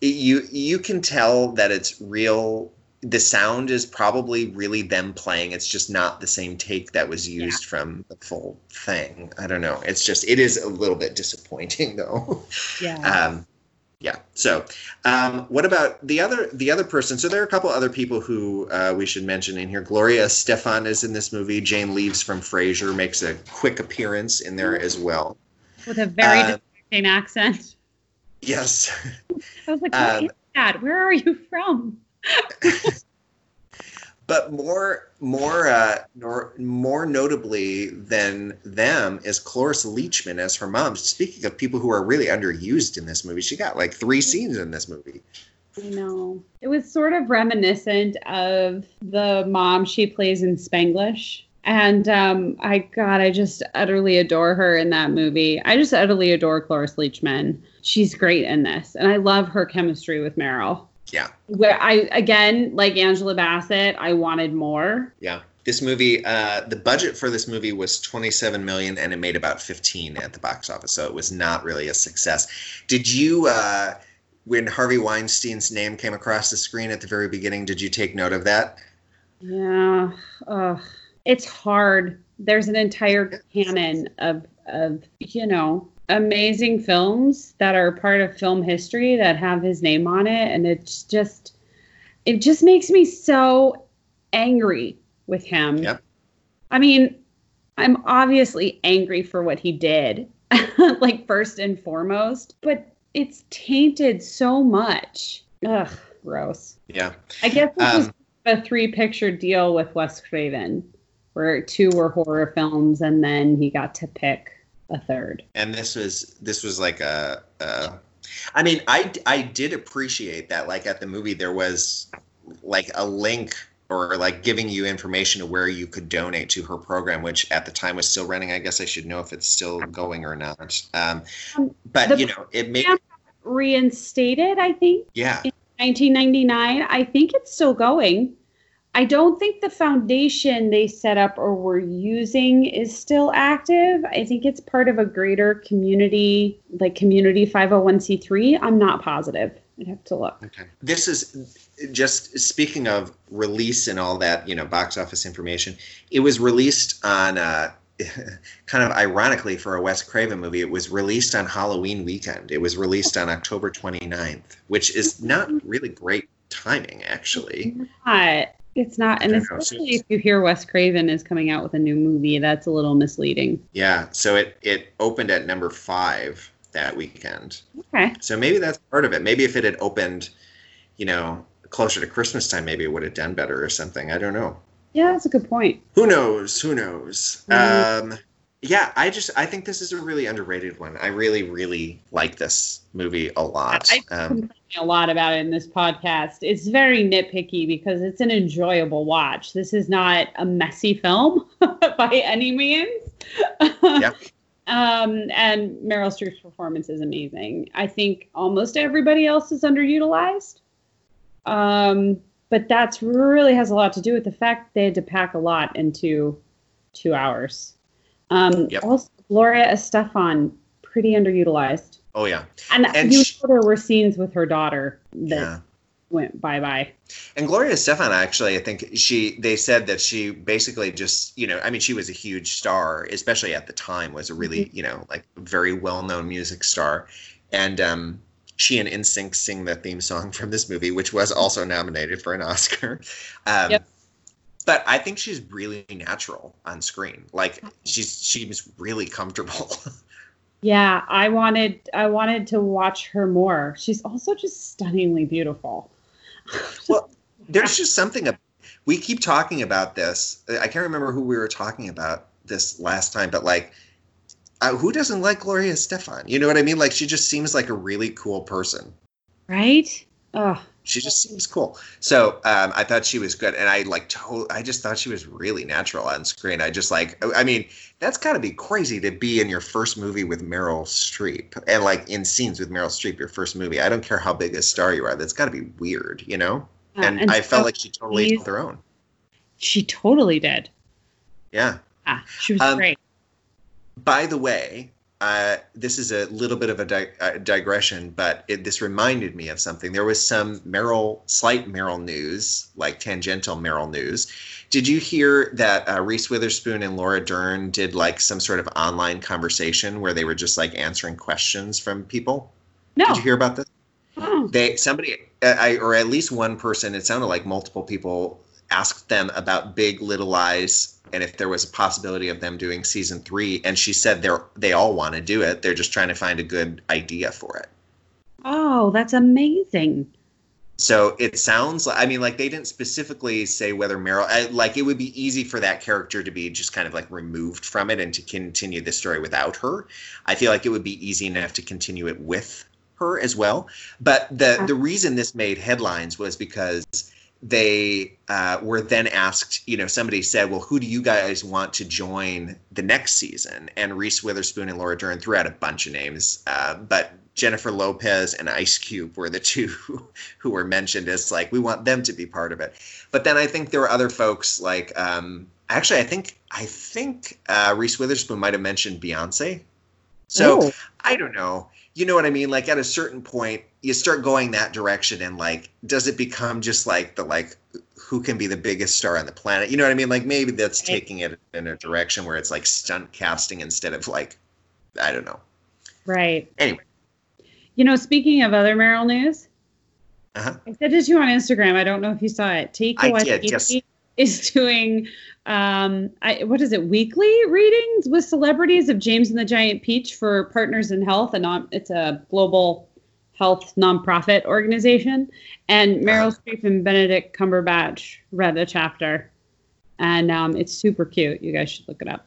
you you can tell that it's real the sound is probably really them playing. It's just not the same take that was used from the full thing. I don't know. It's just it is a little bit disappointing though. Yeah. Um, yeah. So, um, what about the other the other person? So there are a couple other people who uh, we should mention in here. Gloria Estefan is in this movie. Jane Leeves from Frasier makes a quick appearance in there as well. with a very distracting accent. Yes. I was like, um, what is that? Where are you from? but more more uh nor, more notably than them is Cloris Leachman as her mom. Speaking of people who are really underused in this movie, she got like three scenes in this movie. I know. It was sort of reminiscent of the mom she plays in Spanglish. And um, I, God, I just utterly adore her in that movie. I just utterly adore Cloris Leachman. She's great in this. And I love her chemistry with Meryl. Yeah. Where I, again, like Angela Bassett, I wanted more. Yeah. This movie, uh, the budget for this movie was 27 million, and it made about 15 at the box office, so it was not really a success. Did you, uh, when Harvey Weinstein's name came across the screen at the very beginning, did you take note of that? Yeah. It's hard. There's an entire canon of of, you know, amazing films that are part of film history that have his name on it and it's just it just makes me so angry with him. Yep. I mean, I'm obviously angry for what he did, like first and foremost, but it's tainted so much. Ugh, gross. Yeah. I guess this was Um, a three picture deal with Wes Craven, where two were horror films and then he got to pick a third. and this was this was like a, a i mean i i did appreciate that like at the movie there was like a link or like giving you information to where you could donate to her program which at the time was still running i guess i should know if it's still going or not um Um, but the you know it made program- Reinstated, I think, yeah 1999. I think it's still going. I don't think the foundation they set up or were using is still active. I think it's part of a greater community, like community 501c3. I'm not positive. I'd have to look. Okay. This is just speaking of release and all that, you know, box office information. It was released on, uh, kind of ironically for a Wes Craven movie, it was released on Halloween weekend. It was released on October 29th, which is not really great timing, actually. not. It's not, and I don't know, especially if you hear Wes Craven is coming out with a new movie, that's a little misleading. Yeah. So it, it opened at number five that weekend. Okay. So maybe that's part of it. Maybe if it had opened, you know, closer to Christmas time, maybe it would have done better or something. I don't know. Yeah, that's a good point. Who knows? Who knows? Mhm. Um, yeah, I just I think this is a really underrated one. I really really like this movie a lot. I Um, a lot about it in this podcast. It's very nitpicky because it's an enjoyable watch. This is not a messy film by any means. Yeah. Um, and Meryl Streep's performance is amazing. I think almost everybody else is underutilized. Um, but that's really has a lot to do with the fact they had to pack a lot into two hours. Um, Yep. Also, Gloria Estefan, pretty underutilized. oh yeah, And, And you sh- know there were scenes with her daughter that yeah. went bye bye. And Gloria Estefan, actually, I think she they said that she basically just you know I mean she was a huge star, especially at the time was a really you know like very well known music star, and um, she and NSYNC sing the theme song from this movie, which was also nominated for an Oscar. Um, Yep. But I think she's really natural on screen. Like she's she's really comfortable. Yeah, I wanted I wanted to watch her more. She's also just stunningly beautiful. well, there's just something. We keep talking about this. I can't remember who we were talking about this last time, but like, uh, who doesn't like Gloria Estefan? You know what I mean? Like, she just seems like a really cool person. Right? Oh, She just seems cool. So um, I thought she was good, and I like to- I just thought she was really natural on screen. I just like. I mean, that's got to be crazy to be in your first movie with Meryl Streep, and like in scenes with Meryl Streep, your first movie. I don't care how big a star you are. That's got to be weird, you know. uh, And, I felt like she totally held her own. she totally did. Yeah. Ah, she was Um, great. By the way, uh, this is a little bit of a di- uh, digression, but it, this reminded me of something. There was some Meryl, slight Meryl news, like tangential Meryl news. Did you hear that uh, Reese Witherspoon and Laura Dern did like some sort of online conversation where they were just like answering questions from people? No. Did you hear about this? Oh, they somebody uh, I, or at least one person it sounded like multiple people asked them about big little lies and if there was a possibility of them doing season three and she said they're they all want to do it. They're just trying to find a good idea for it. Oh, that's amazing. so it sounds like i mean like they didn't specifically say whether meryl I, like it would be easy for that character to be just kind of like removed from it and to continue the story without her. I feel like it would be easy enough to continue it with her as well. But the uh-huh. the reason this made headlines was because they uh, were then asked, you know, somebody said, well, who do you guys want to join the next season? And Reese Witherspoon and Laura Dern threw out a bunch of names, uh, but Jennifer Lopez and Ice Cube were the two who, were mentioned as like, we want them to be part of it. But then I think there were other folks like, um, actually, I think, I think uh, Reese Witherspoon might have mentioned Beyonce. So Oh. I don't know. You know what I mean? Like at a certain point, you start going that direction, and like, does it become just like the like, who can be the biggest star on the planet? You know what I mean? Like maybe that's taking it in a direction where it's like stunt casting instead of like, I don't know. Right. Anyway. You know, speaking of other Meryl news, Uh-huh. I said it to you on Instagram. I don't know if you saw it. Taika did, Waititi yes. is doing um I what is it weekly readings with celebrities of James and the Giant Peach for Partners in Health and non it's a global health nonprofit organization and Meryl. Streep and Benedict Cumberbatch read a chapter and um it's super cute. You guys should look it up.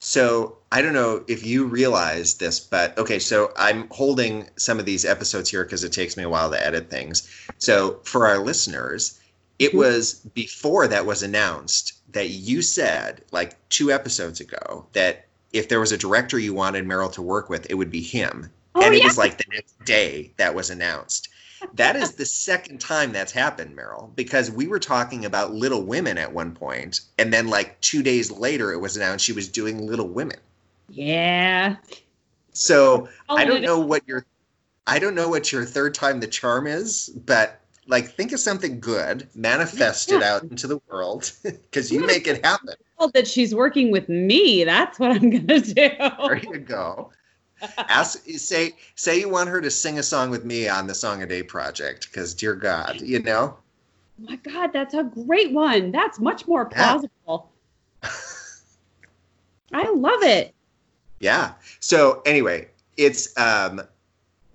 So I don't know if you realize this, but okay, so I'm holding some of these episodes here because it takes me a while to edit things. So for our listeners, it Mhm. was before that was announced that you said like two episodes ago that if there was a director you wanted Meryl to work with, it would be him. Oh, and it yeah. was like the next day that was announced. That is the second time that's happened, Meryl, because we were talking about Little Women at one point, and then like two days later, it was announced she was doing Little Women. Yeah. So oh, I Oh, don't know what your, I don't know what your third time the charm is, but like think of something good, manifest it out into the world, because you make it happen. Well, that she's working with me. That's what I'm gonna do. There you go. Ask, say, say you want her to sing a song with me on the Song a Day project, because dear God, you know. Oh my God, that's a great one. That's much more Yeah. plausible. I love it. Yeah. So anyway, it's um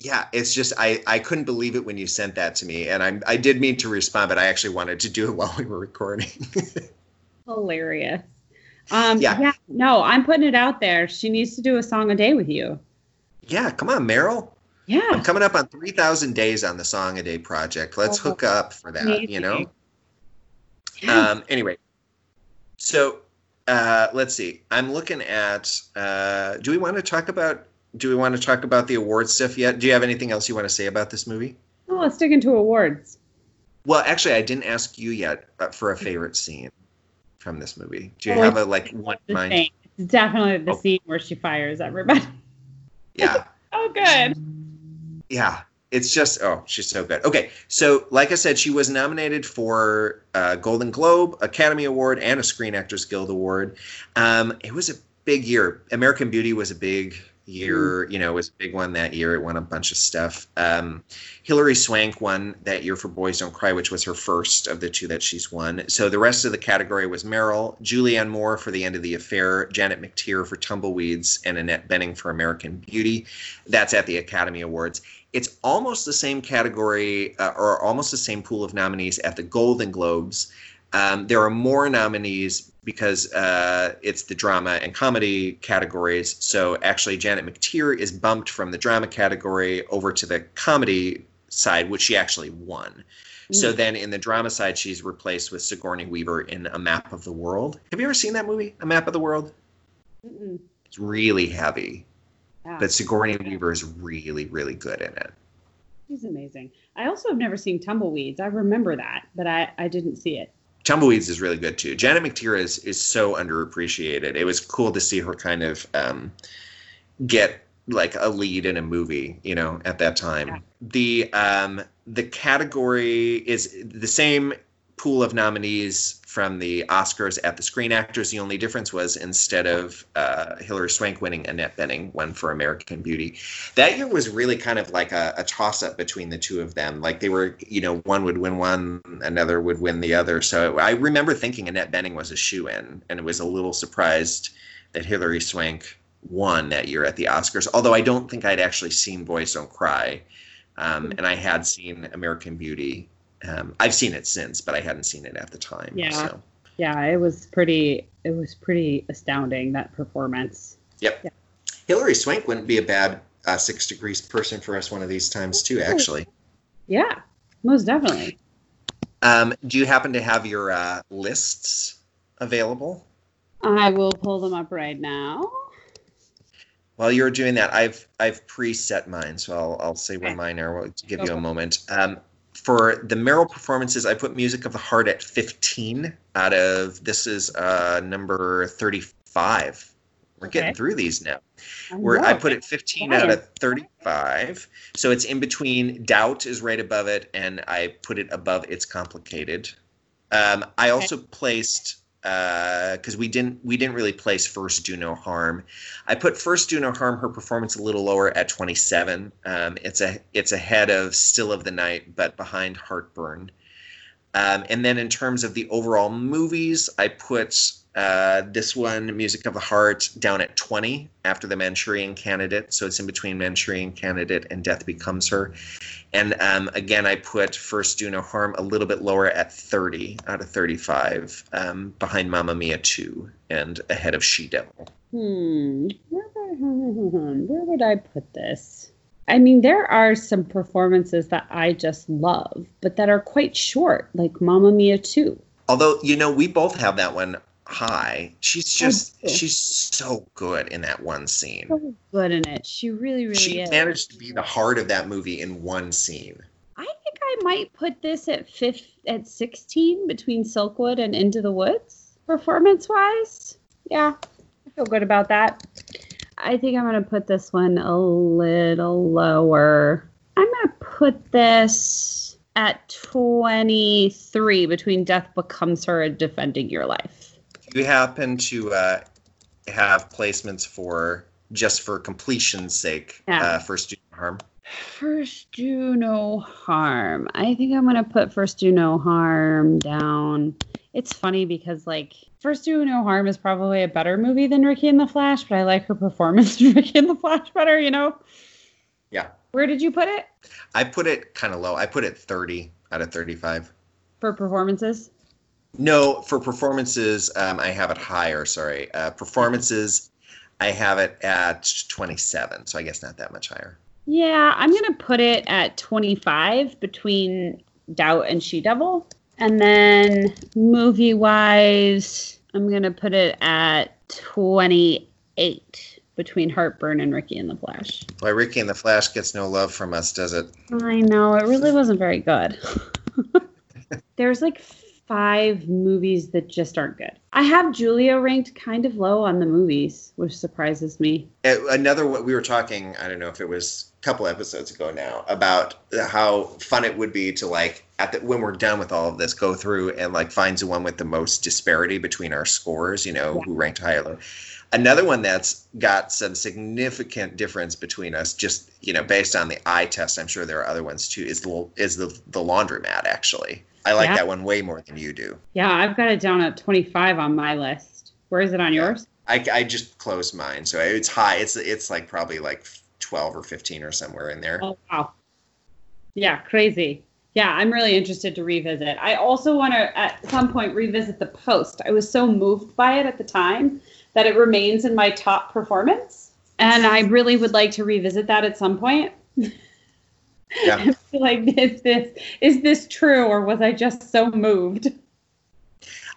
Yeah, it's just I I couldn't believe it when you sent that to me, and I I did mean to respond, but I actually wanted to do it while we were recording. Hilarious. Um, Yeah. yeah. No, I'm putting it out there. She needs to do a song a day with you. yeah, come on, Meryl. Yeah. I'm coming up on three thousand days on the Song a Day project. Let's Oh, hook up for that. You know. amazing. Um. Anyway, so uh, let's see. I'm looking at. Uh, do we want to talk about? Do we want to talk about the award stuff yet? Do you have anything else you want to say about this movie? Oh, let's dig into awards. Well, actually, I didn't ask you yet uh, for a favorite scene from this movie. Do you Oh, have a like one in mind? same. It's definitely the Oh. scene where she fires everybody. Yeah, Oh, good. yeah. It's just oh, she's so good. Okay, so like I said, she was nominated for a Golden Globe, Academy Award, and a Screen Actors Guild Award. Um, it was a big year. American Beauty was a big year. You know, it was a big one that year. It won a bunch of stuff. Um, Hilary Swank won that year for Boys Don't Cry, which was her first of the two that she's won. So the rest of the category was Meryl, Julianne Moore for The End of the Affair, Janet McTeer for Tumbleweeds, and Annette Bening for American Beauty. That's at the Academy Awards. It's almost the same category uh, or almost the same pool of nominees at the Golden Globes. Um, there are more nominees because uh, it's the drama and comedy categories. So actually, Janet McTeer is bumped from the drama category over to the comedy side, which she actually won. So Mm. then in the drama side, she's replaced with Sigourney Weaver in A Map of the World. Have you ever seen that movie, A Map of the World? Mm-mm. It's really heavy, Yeah, but Sigourney Weaver is really, really good in it. she's amazing. I also have never seen Tumbleweeds. I remember that, but I, I didn't see it. Tumbleweeds is really good too. Janet McTeer is is so underappreciated. It was cool to see her kind of um, get like a lead in a movie, you know, at that time. Yeah. The um, the category is the same pool of nominees from the Oscars at the Screen Actors. The only difference was instead of uh, Hilary Swank winning, Annette Bening won for American Beauty. That year was really kind of like a, a toss up between the two of them. Like they were, you know, one would win one, another would win the other. So I remember thinking Annette Bening was a shoe in, and it was a little surprised that Hilary Swank won that year at the Oscars. Although I don't think I'd actually seen Boys Don't Cry, um, and I had seen American Beauty. Um, I've seen it since, but I hadn't seen it at the time. Yeah. So. Yeah, it was pretty. It was pretty astounding that performance. Yep. Yeah. Hilary Swank wouldn't be a bad uh, six degrees person for us one of these times too. Actually, Yeah, most definitely. um, do you happen to have your uh, lists available? I will pull them up right now. While you're doing that, I've I've preset mine, so I'll I'll say when mine are. We'll give you a moment. Um, for the Meryl performances, I put Music of the Heart at 15 out of this is uh, number 35. We're getting through these now. I where I put it 15 Flying. out of 35. So it's in between. Doubt is right above it, and I put it above It's Complicated. Um, I also placed because we didn't we didn't really place First Do No Harm. I put First Do No Harm her performance a little lower at 27. Um, it's a it's ahead of Still of the Night, but behind Heartburn. Um, and then in terms of the overall movies, I put uh, this one, Music of the Heart, down at 20 after The Manchurian Candidate. So it's in between Manchurian Candidate and Death Becomes Her. And um, again, I put First Do No Harm a little bit lower at 30 out of 35, um, behind Mamma Mia 2 and ahead of She Devil. Hmm. Where, where would I put this? I mean, there are some performances that I just love, but that are quite short, like Mamma Mia 2. Although, you know, we both have that one high. She's oh, just, she's so good in that one scene. So good in it. She really, really She is. managed to be the heart of that movie in one scene. I think I might put this at fifth, at 16 between Silkwood and Into the Woods, performance wise. Yeah, I feel good about that. I think I'm going to put this one a little lower. I'm going to put this at 23 between Death Becomes Her and Defending Your Life. Do you happen to uh, have placements for just for completion's sake? Yeah. Uh, first do no harm. First Do No Harm. I think I'm going to put First Do No Harm down. It's funny because, like, First Do No Harm is probably a better movie than Ricky and the Flash, but I like her performance in Ricky and the Flash better, you know? Yeah. Where did you put it I put it kind of low. I put it 30 out of 35. for performances? No, for performances, um, I have it higher. Sorry, uh, performances, I have it at 27. So I guess not that much higher. Yeah, I'm gonna put it at 25 between Doubt and She Devil, and then movie wise, I'm gonna put it at 28 between Heartburn and Ricky and the Flash. Why Ricky and the Flash gets no love from us, does it? I know it really wasn't very good. There's like five movies that just aren't good. I have Julia ranked kind of low on the movies, which surprises me. Another what we were talking, I don't know if it was a couple episodes ago now, about how fun it would be to like at the, when we're done with all of this, go through and like find the one with the most disparity between our scores. You know, Yeah. who ranked higher. low. Another one that's got some significant difference between us, just you know, based on the eye test. I'm sure there are other ones too. Is the is the the laundromat actually? I like Yeah. that one way more than you do. Yeah, I've got it down at 25 on my list. Where is it on yours? I, I just closed mine, so it's high. It's it's like probably like 12 or 15 or somewhere in there. Oh wow. Yeah, crazy. Yeah, I'm really interested to revisit. I also want to at some point revisit the post. I was so moved by it at the time that it remains in my top performance. And I really would like to revisit that at some point. Yeah. like is this is this true or was I just so moved?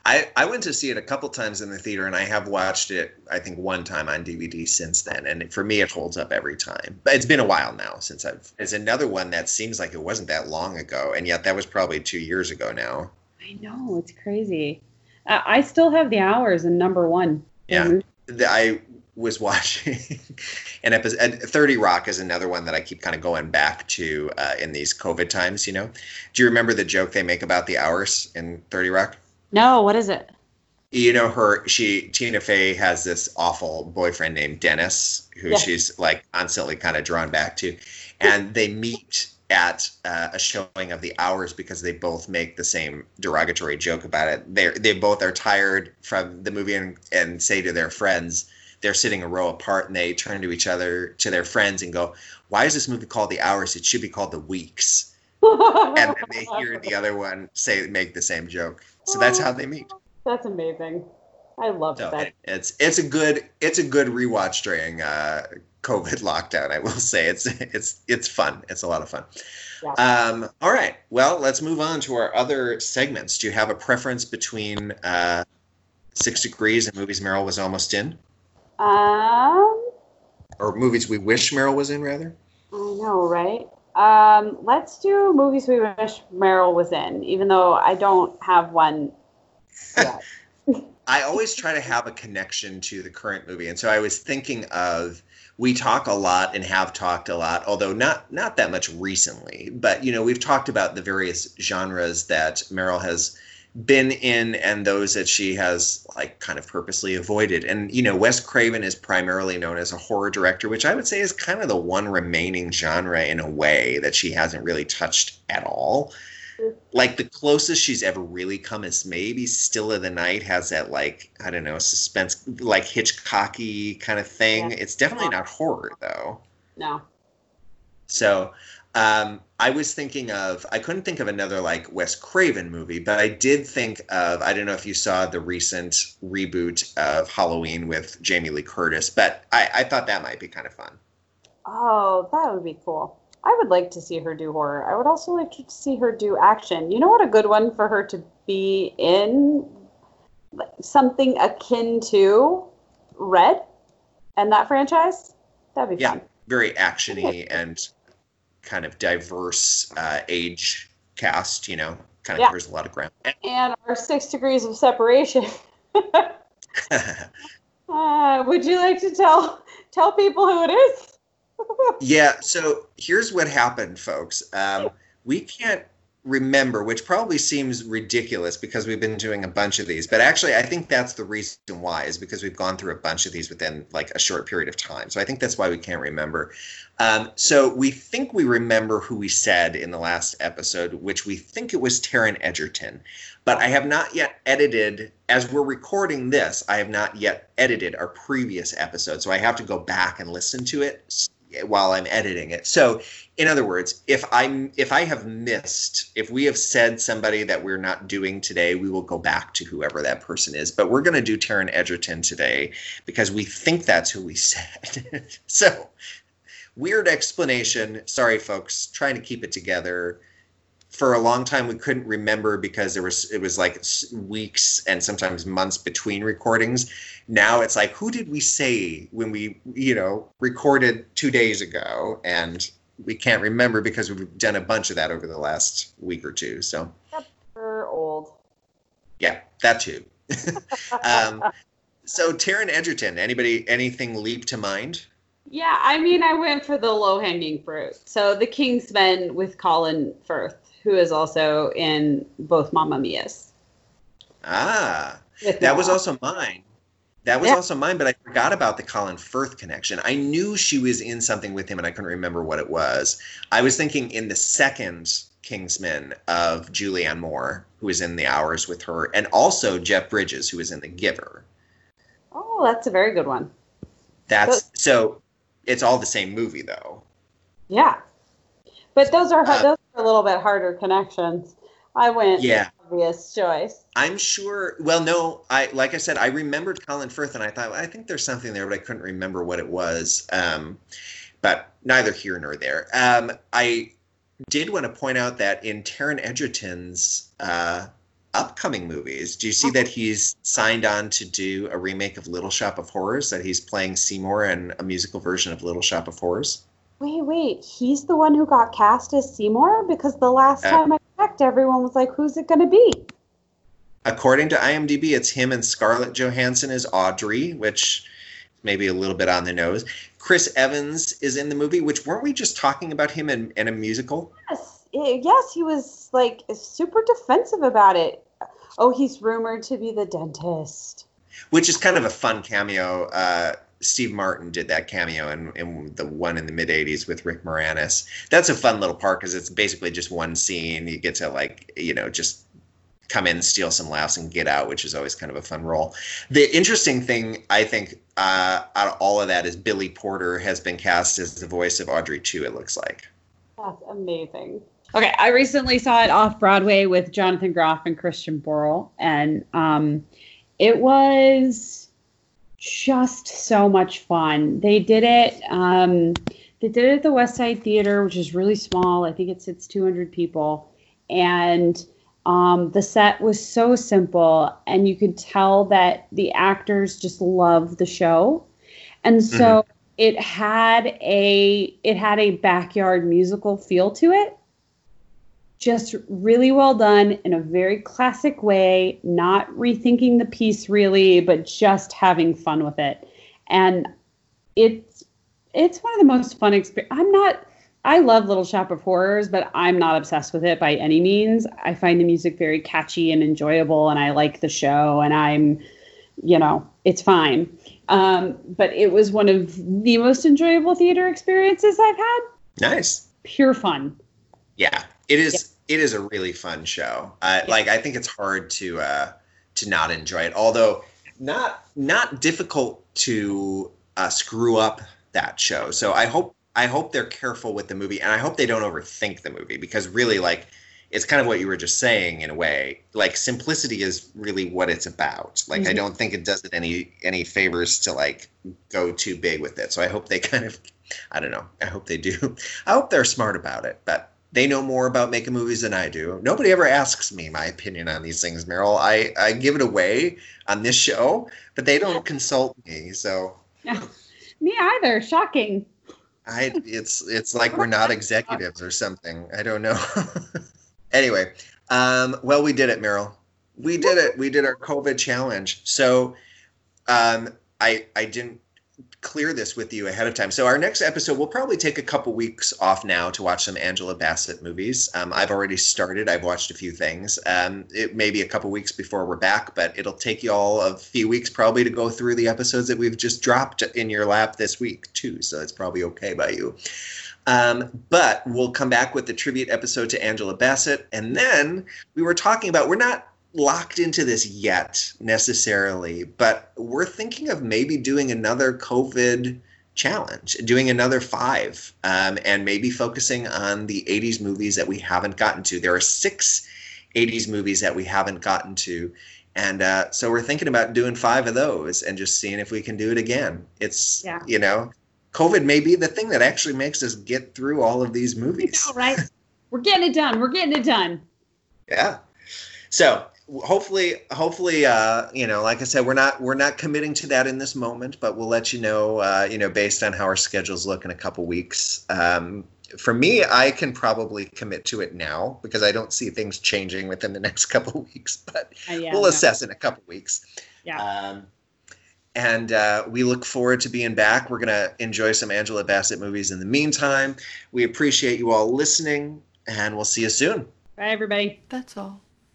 I, I went to see it a couple times in the theater and I have watched it I think one time on DVD since then and for me it holds up every time. But it's been a while now since I've it's another one that seems like it wasn't that long ago and yet that was probably 2 years ago now. I know, it's crazy. Uh, I still have the hours in number 1. Yeah. I was watching an episode and 30 Rock is another one that I keep kind of going back to uh, in these COVID times, you know. Do you remember the joke they make about the hours in 30 Rock? No, what is it? you know her she tina fey has this awful boyfriend named dennis who Yeah. she's like constantly kind of drawn back to and they meet at uh, a showing of the hours because they both make the same derogatory joke about it they they both are tired from the movie and, and say to their friends they're sitting a row apart and they turn to each other to their friends and go why is this movie called the hours it should be called the weeks and then they hear the other one say make the same joke so that's how they meet That's amazing. I love so that. it- it's it's a good it's a good rewatch during uh, COVID lockdown. I will say it's it's it's fun. It's a lot of fun. Yeah. Um, all right. Well, let's move on to our other segments. Do you have a preference between uh, Six Degrees and movies Meryl was almost in, Um, or movies we wish Meryl was in, rather? I know, right? Um, let's do movies we wish Meryl was in, even though I don't have one yet. I always try to have a connection to the current movie, and so I was thinking of we talk a lot and have talked a lot, although not not that much recently. But you know, we've talked about the various genres that Meryl has been in and those that she has like kind of purposely avoided. And you know, Wes Craven is primarily known as a horror director, which I would say is kind of the one remaining genre in a way that she hasn't really touched at all like the closest she's ever really come is maybe Still of the Night has that like I don't know suspense like Hitchcocky kind of thing. Yeah. It's definitely not horror though. No. So um, I was thinking of I couldn't think of another like Wes Craven movie, but I did think of I don't know if you saw the recent reboot of Halloween with Jamie Lee Curtis, but I, I thought that might be kind of fun. Oh, that would be cool. I would like to see her do horror. I would also like to see her do action. You know what a good one for her to be in? Something akin to Red and that franchise? That'd be Yeah. fun. Very actiony and kind of diverse uh, age cast. You know, kind of Yeah. covers a lot of ground. And our six degrees of separation. Uh, would you like to tell tell people who it is? yeah. So here's what happened, folks. Um, we can't remember, which probably seems ridiculous because we've been doing a bunch of these. But actually, I think that's the reason why is because we've gone through a bunch of these within like a short period of time. So I think that's why we can't remember. Um, so we think we remember who we said in the last episode, which we think it was Taron Egerton. But I have not yet edited, as we're recording this, I have not yet edited our previous episode. So I have to go back and listen to it. while I'm editing it. So, in other words, if I'm if I have missed, if we have said somebody that we're not doing today, we will go back to whoever that person is. But we're going to do Taron Egerton today because we think that's who we said. so, weird explanation. Sorry, folks. Trying to keep it together for a long time we couldn't remember because there was it was like weeks and sometimes months between recordings now it's like who did we say when we you know recorded two days ago and we can't remember because we've done a bunch of that over the last week or two so Yep, we're old. yeah that too um, so Taron Egerton anybody anything leap to mind Yeah, I mean, I went for the low hanging fruit. So the Kingsman with Colin Firth, who is also in both Mamma Mia's. ah That was also mine. That was Yeah. also mine, but I forgot about the Colin Firth connection. I knew she was in something with him, and I couldn't remember what it was. I was thinking in the second Kingsman of Julianne Moore, who was in The Hours with her, and also Jeff Bridges, who was in The Giver. Oh, that's a very good one. That's so. It's all the same movie, though. Yeah, but those are Uh, those are a little bit harder connections. I went Yeah. Obvious choice. I'm sure. Well, no, I like I said, I remembered Colin Firth, and I thought I think there's something there, but I couldn't remember what it was. Um, but neither here nor there. Um, I did want to point out that in Taron Egerton's uh, upcoming movies, do you see that he's signed on to do a remake of Little Shop of Horrors? That he's playing Seymour in a musical version of Little Shop of Horrors. Wait, wait, he's the one who got cast as Seymour because the last Uh, time I everyone was like, "Who's it going to be?" According to IMDb, it's him and Scarlett Johansson as Audrey, which maybe a little bit on the nose. Chris Evans is in the movie, which weren't we just talking about him in, in a musical? Yes, yes, he was like super defensive about it. Oh, he's rumored to be the dentist. Which is kind of a fun cameo. Uh, Steve Martin did that cameo in, in the one in the mid 80s with Rick Moranis. That's a fun little part because it's basically just one scene. You get to, like, you know, just come in, steal some laughs, and get out, which is always kind of a fun role. The interesting thing, I think, uh, out of all of that is Billy Porter has been cast as the voice of Audrey 2, it looks like. That's amazing. Okay, I recently saw it off Broadway with Jonathan Groff and Christian Borle, and um, it was just so much fun. They did it. Um, they did it at the Westside Theatre, which is really small. I think it sits 200 people, and um, the set was so simple, and you could tell that the actors just loved the show, and so it had a it had a backyard musical feel to it just really well done in a very classic way, not rethinking the piece really, but just having fun with it. And it's it's one of the most fun experience. I'm not I love Little Shop of Horrors, but I'm not obsessed with it by any means. I find the music very catchy and enjoyable and I like the show and I'm you know, it's fine. Um, but it was one of the most enjoyable theater experiences I've had. Nice. Pure fun. Yeah, it is. It is a really fun show. Uh, Like I think it's hard to uh, to not enjoy it. Although not not difficult to uh, screw up that show. So I hope I hope they're careful with the movie, and I hope they don't overthink the movie because really, like, it's kind of what you were just saying in a way. Like simplicity is really what it's about. Like I Mhm. don't think it does it any any favors to like go too big with it. So I hope they kind of I don't know. I hope they do. I hope they're smart about it, but they know more about making movies than I do. Nobody ever asks me my opinion on these things, Meryl. I, I give it away on this show, but they don't consult me. So Me either. Shocking. I it's it's like we're not executives or something. I don't know. anyway, um, well, we did it, Meryl. We did it. We did our COVID challenge. So um, I I didn't clear this with you ahead of time. So our next episode, we'll probably take a couple weeks off now to watch some Angela Bassett movies. Um, I've already started. I've watched a few things. Um, it may be a couple weeks before we're back, but it'll take you all a few weeks probably to go through the episodes that we've just dropped in your lap this week too. So it's probably okay by you. Um, but we'll come back with the tribute episode to Angela Bassett, and then we were talking about we're not locked into this yet necessarily, but we're thinking of maybe doing another COVID challenge, doing another five, um, and maybe focusing on the 80s movies that we haven't gotten to. There are six 80s movies that we haven't gotten to. And uh, so we're thinking about doing five of those and just seeing if we can do it again. It's, Yeah. you know, COVID may be the thing that actually makes us get through all of these movies. All right. We're getting it done. We're getting it done. Yeah. So hopefully, hopefully, uh, you know, like I said, we're not we're not committing to that in this moment, but we'll let you know, uh, you know, based on how our schedules look in a couple weeks. Um, for me, I can probably commit to it now because I don't see things changing within the next couple weeks. But Uh, yeah, we'll no. assess in a couple weeks. Yeah. Um, and uh, we look forward to being back. We're gonna enjoy some Angela Bassett movies in the meantime. We appreciate you all listening, and we'll see you soon. Bye, everybody. That's all.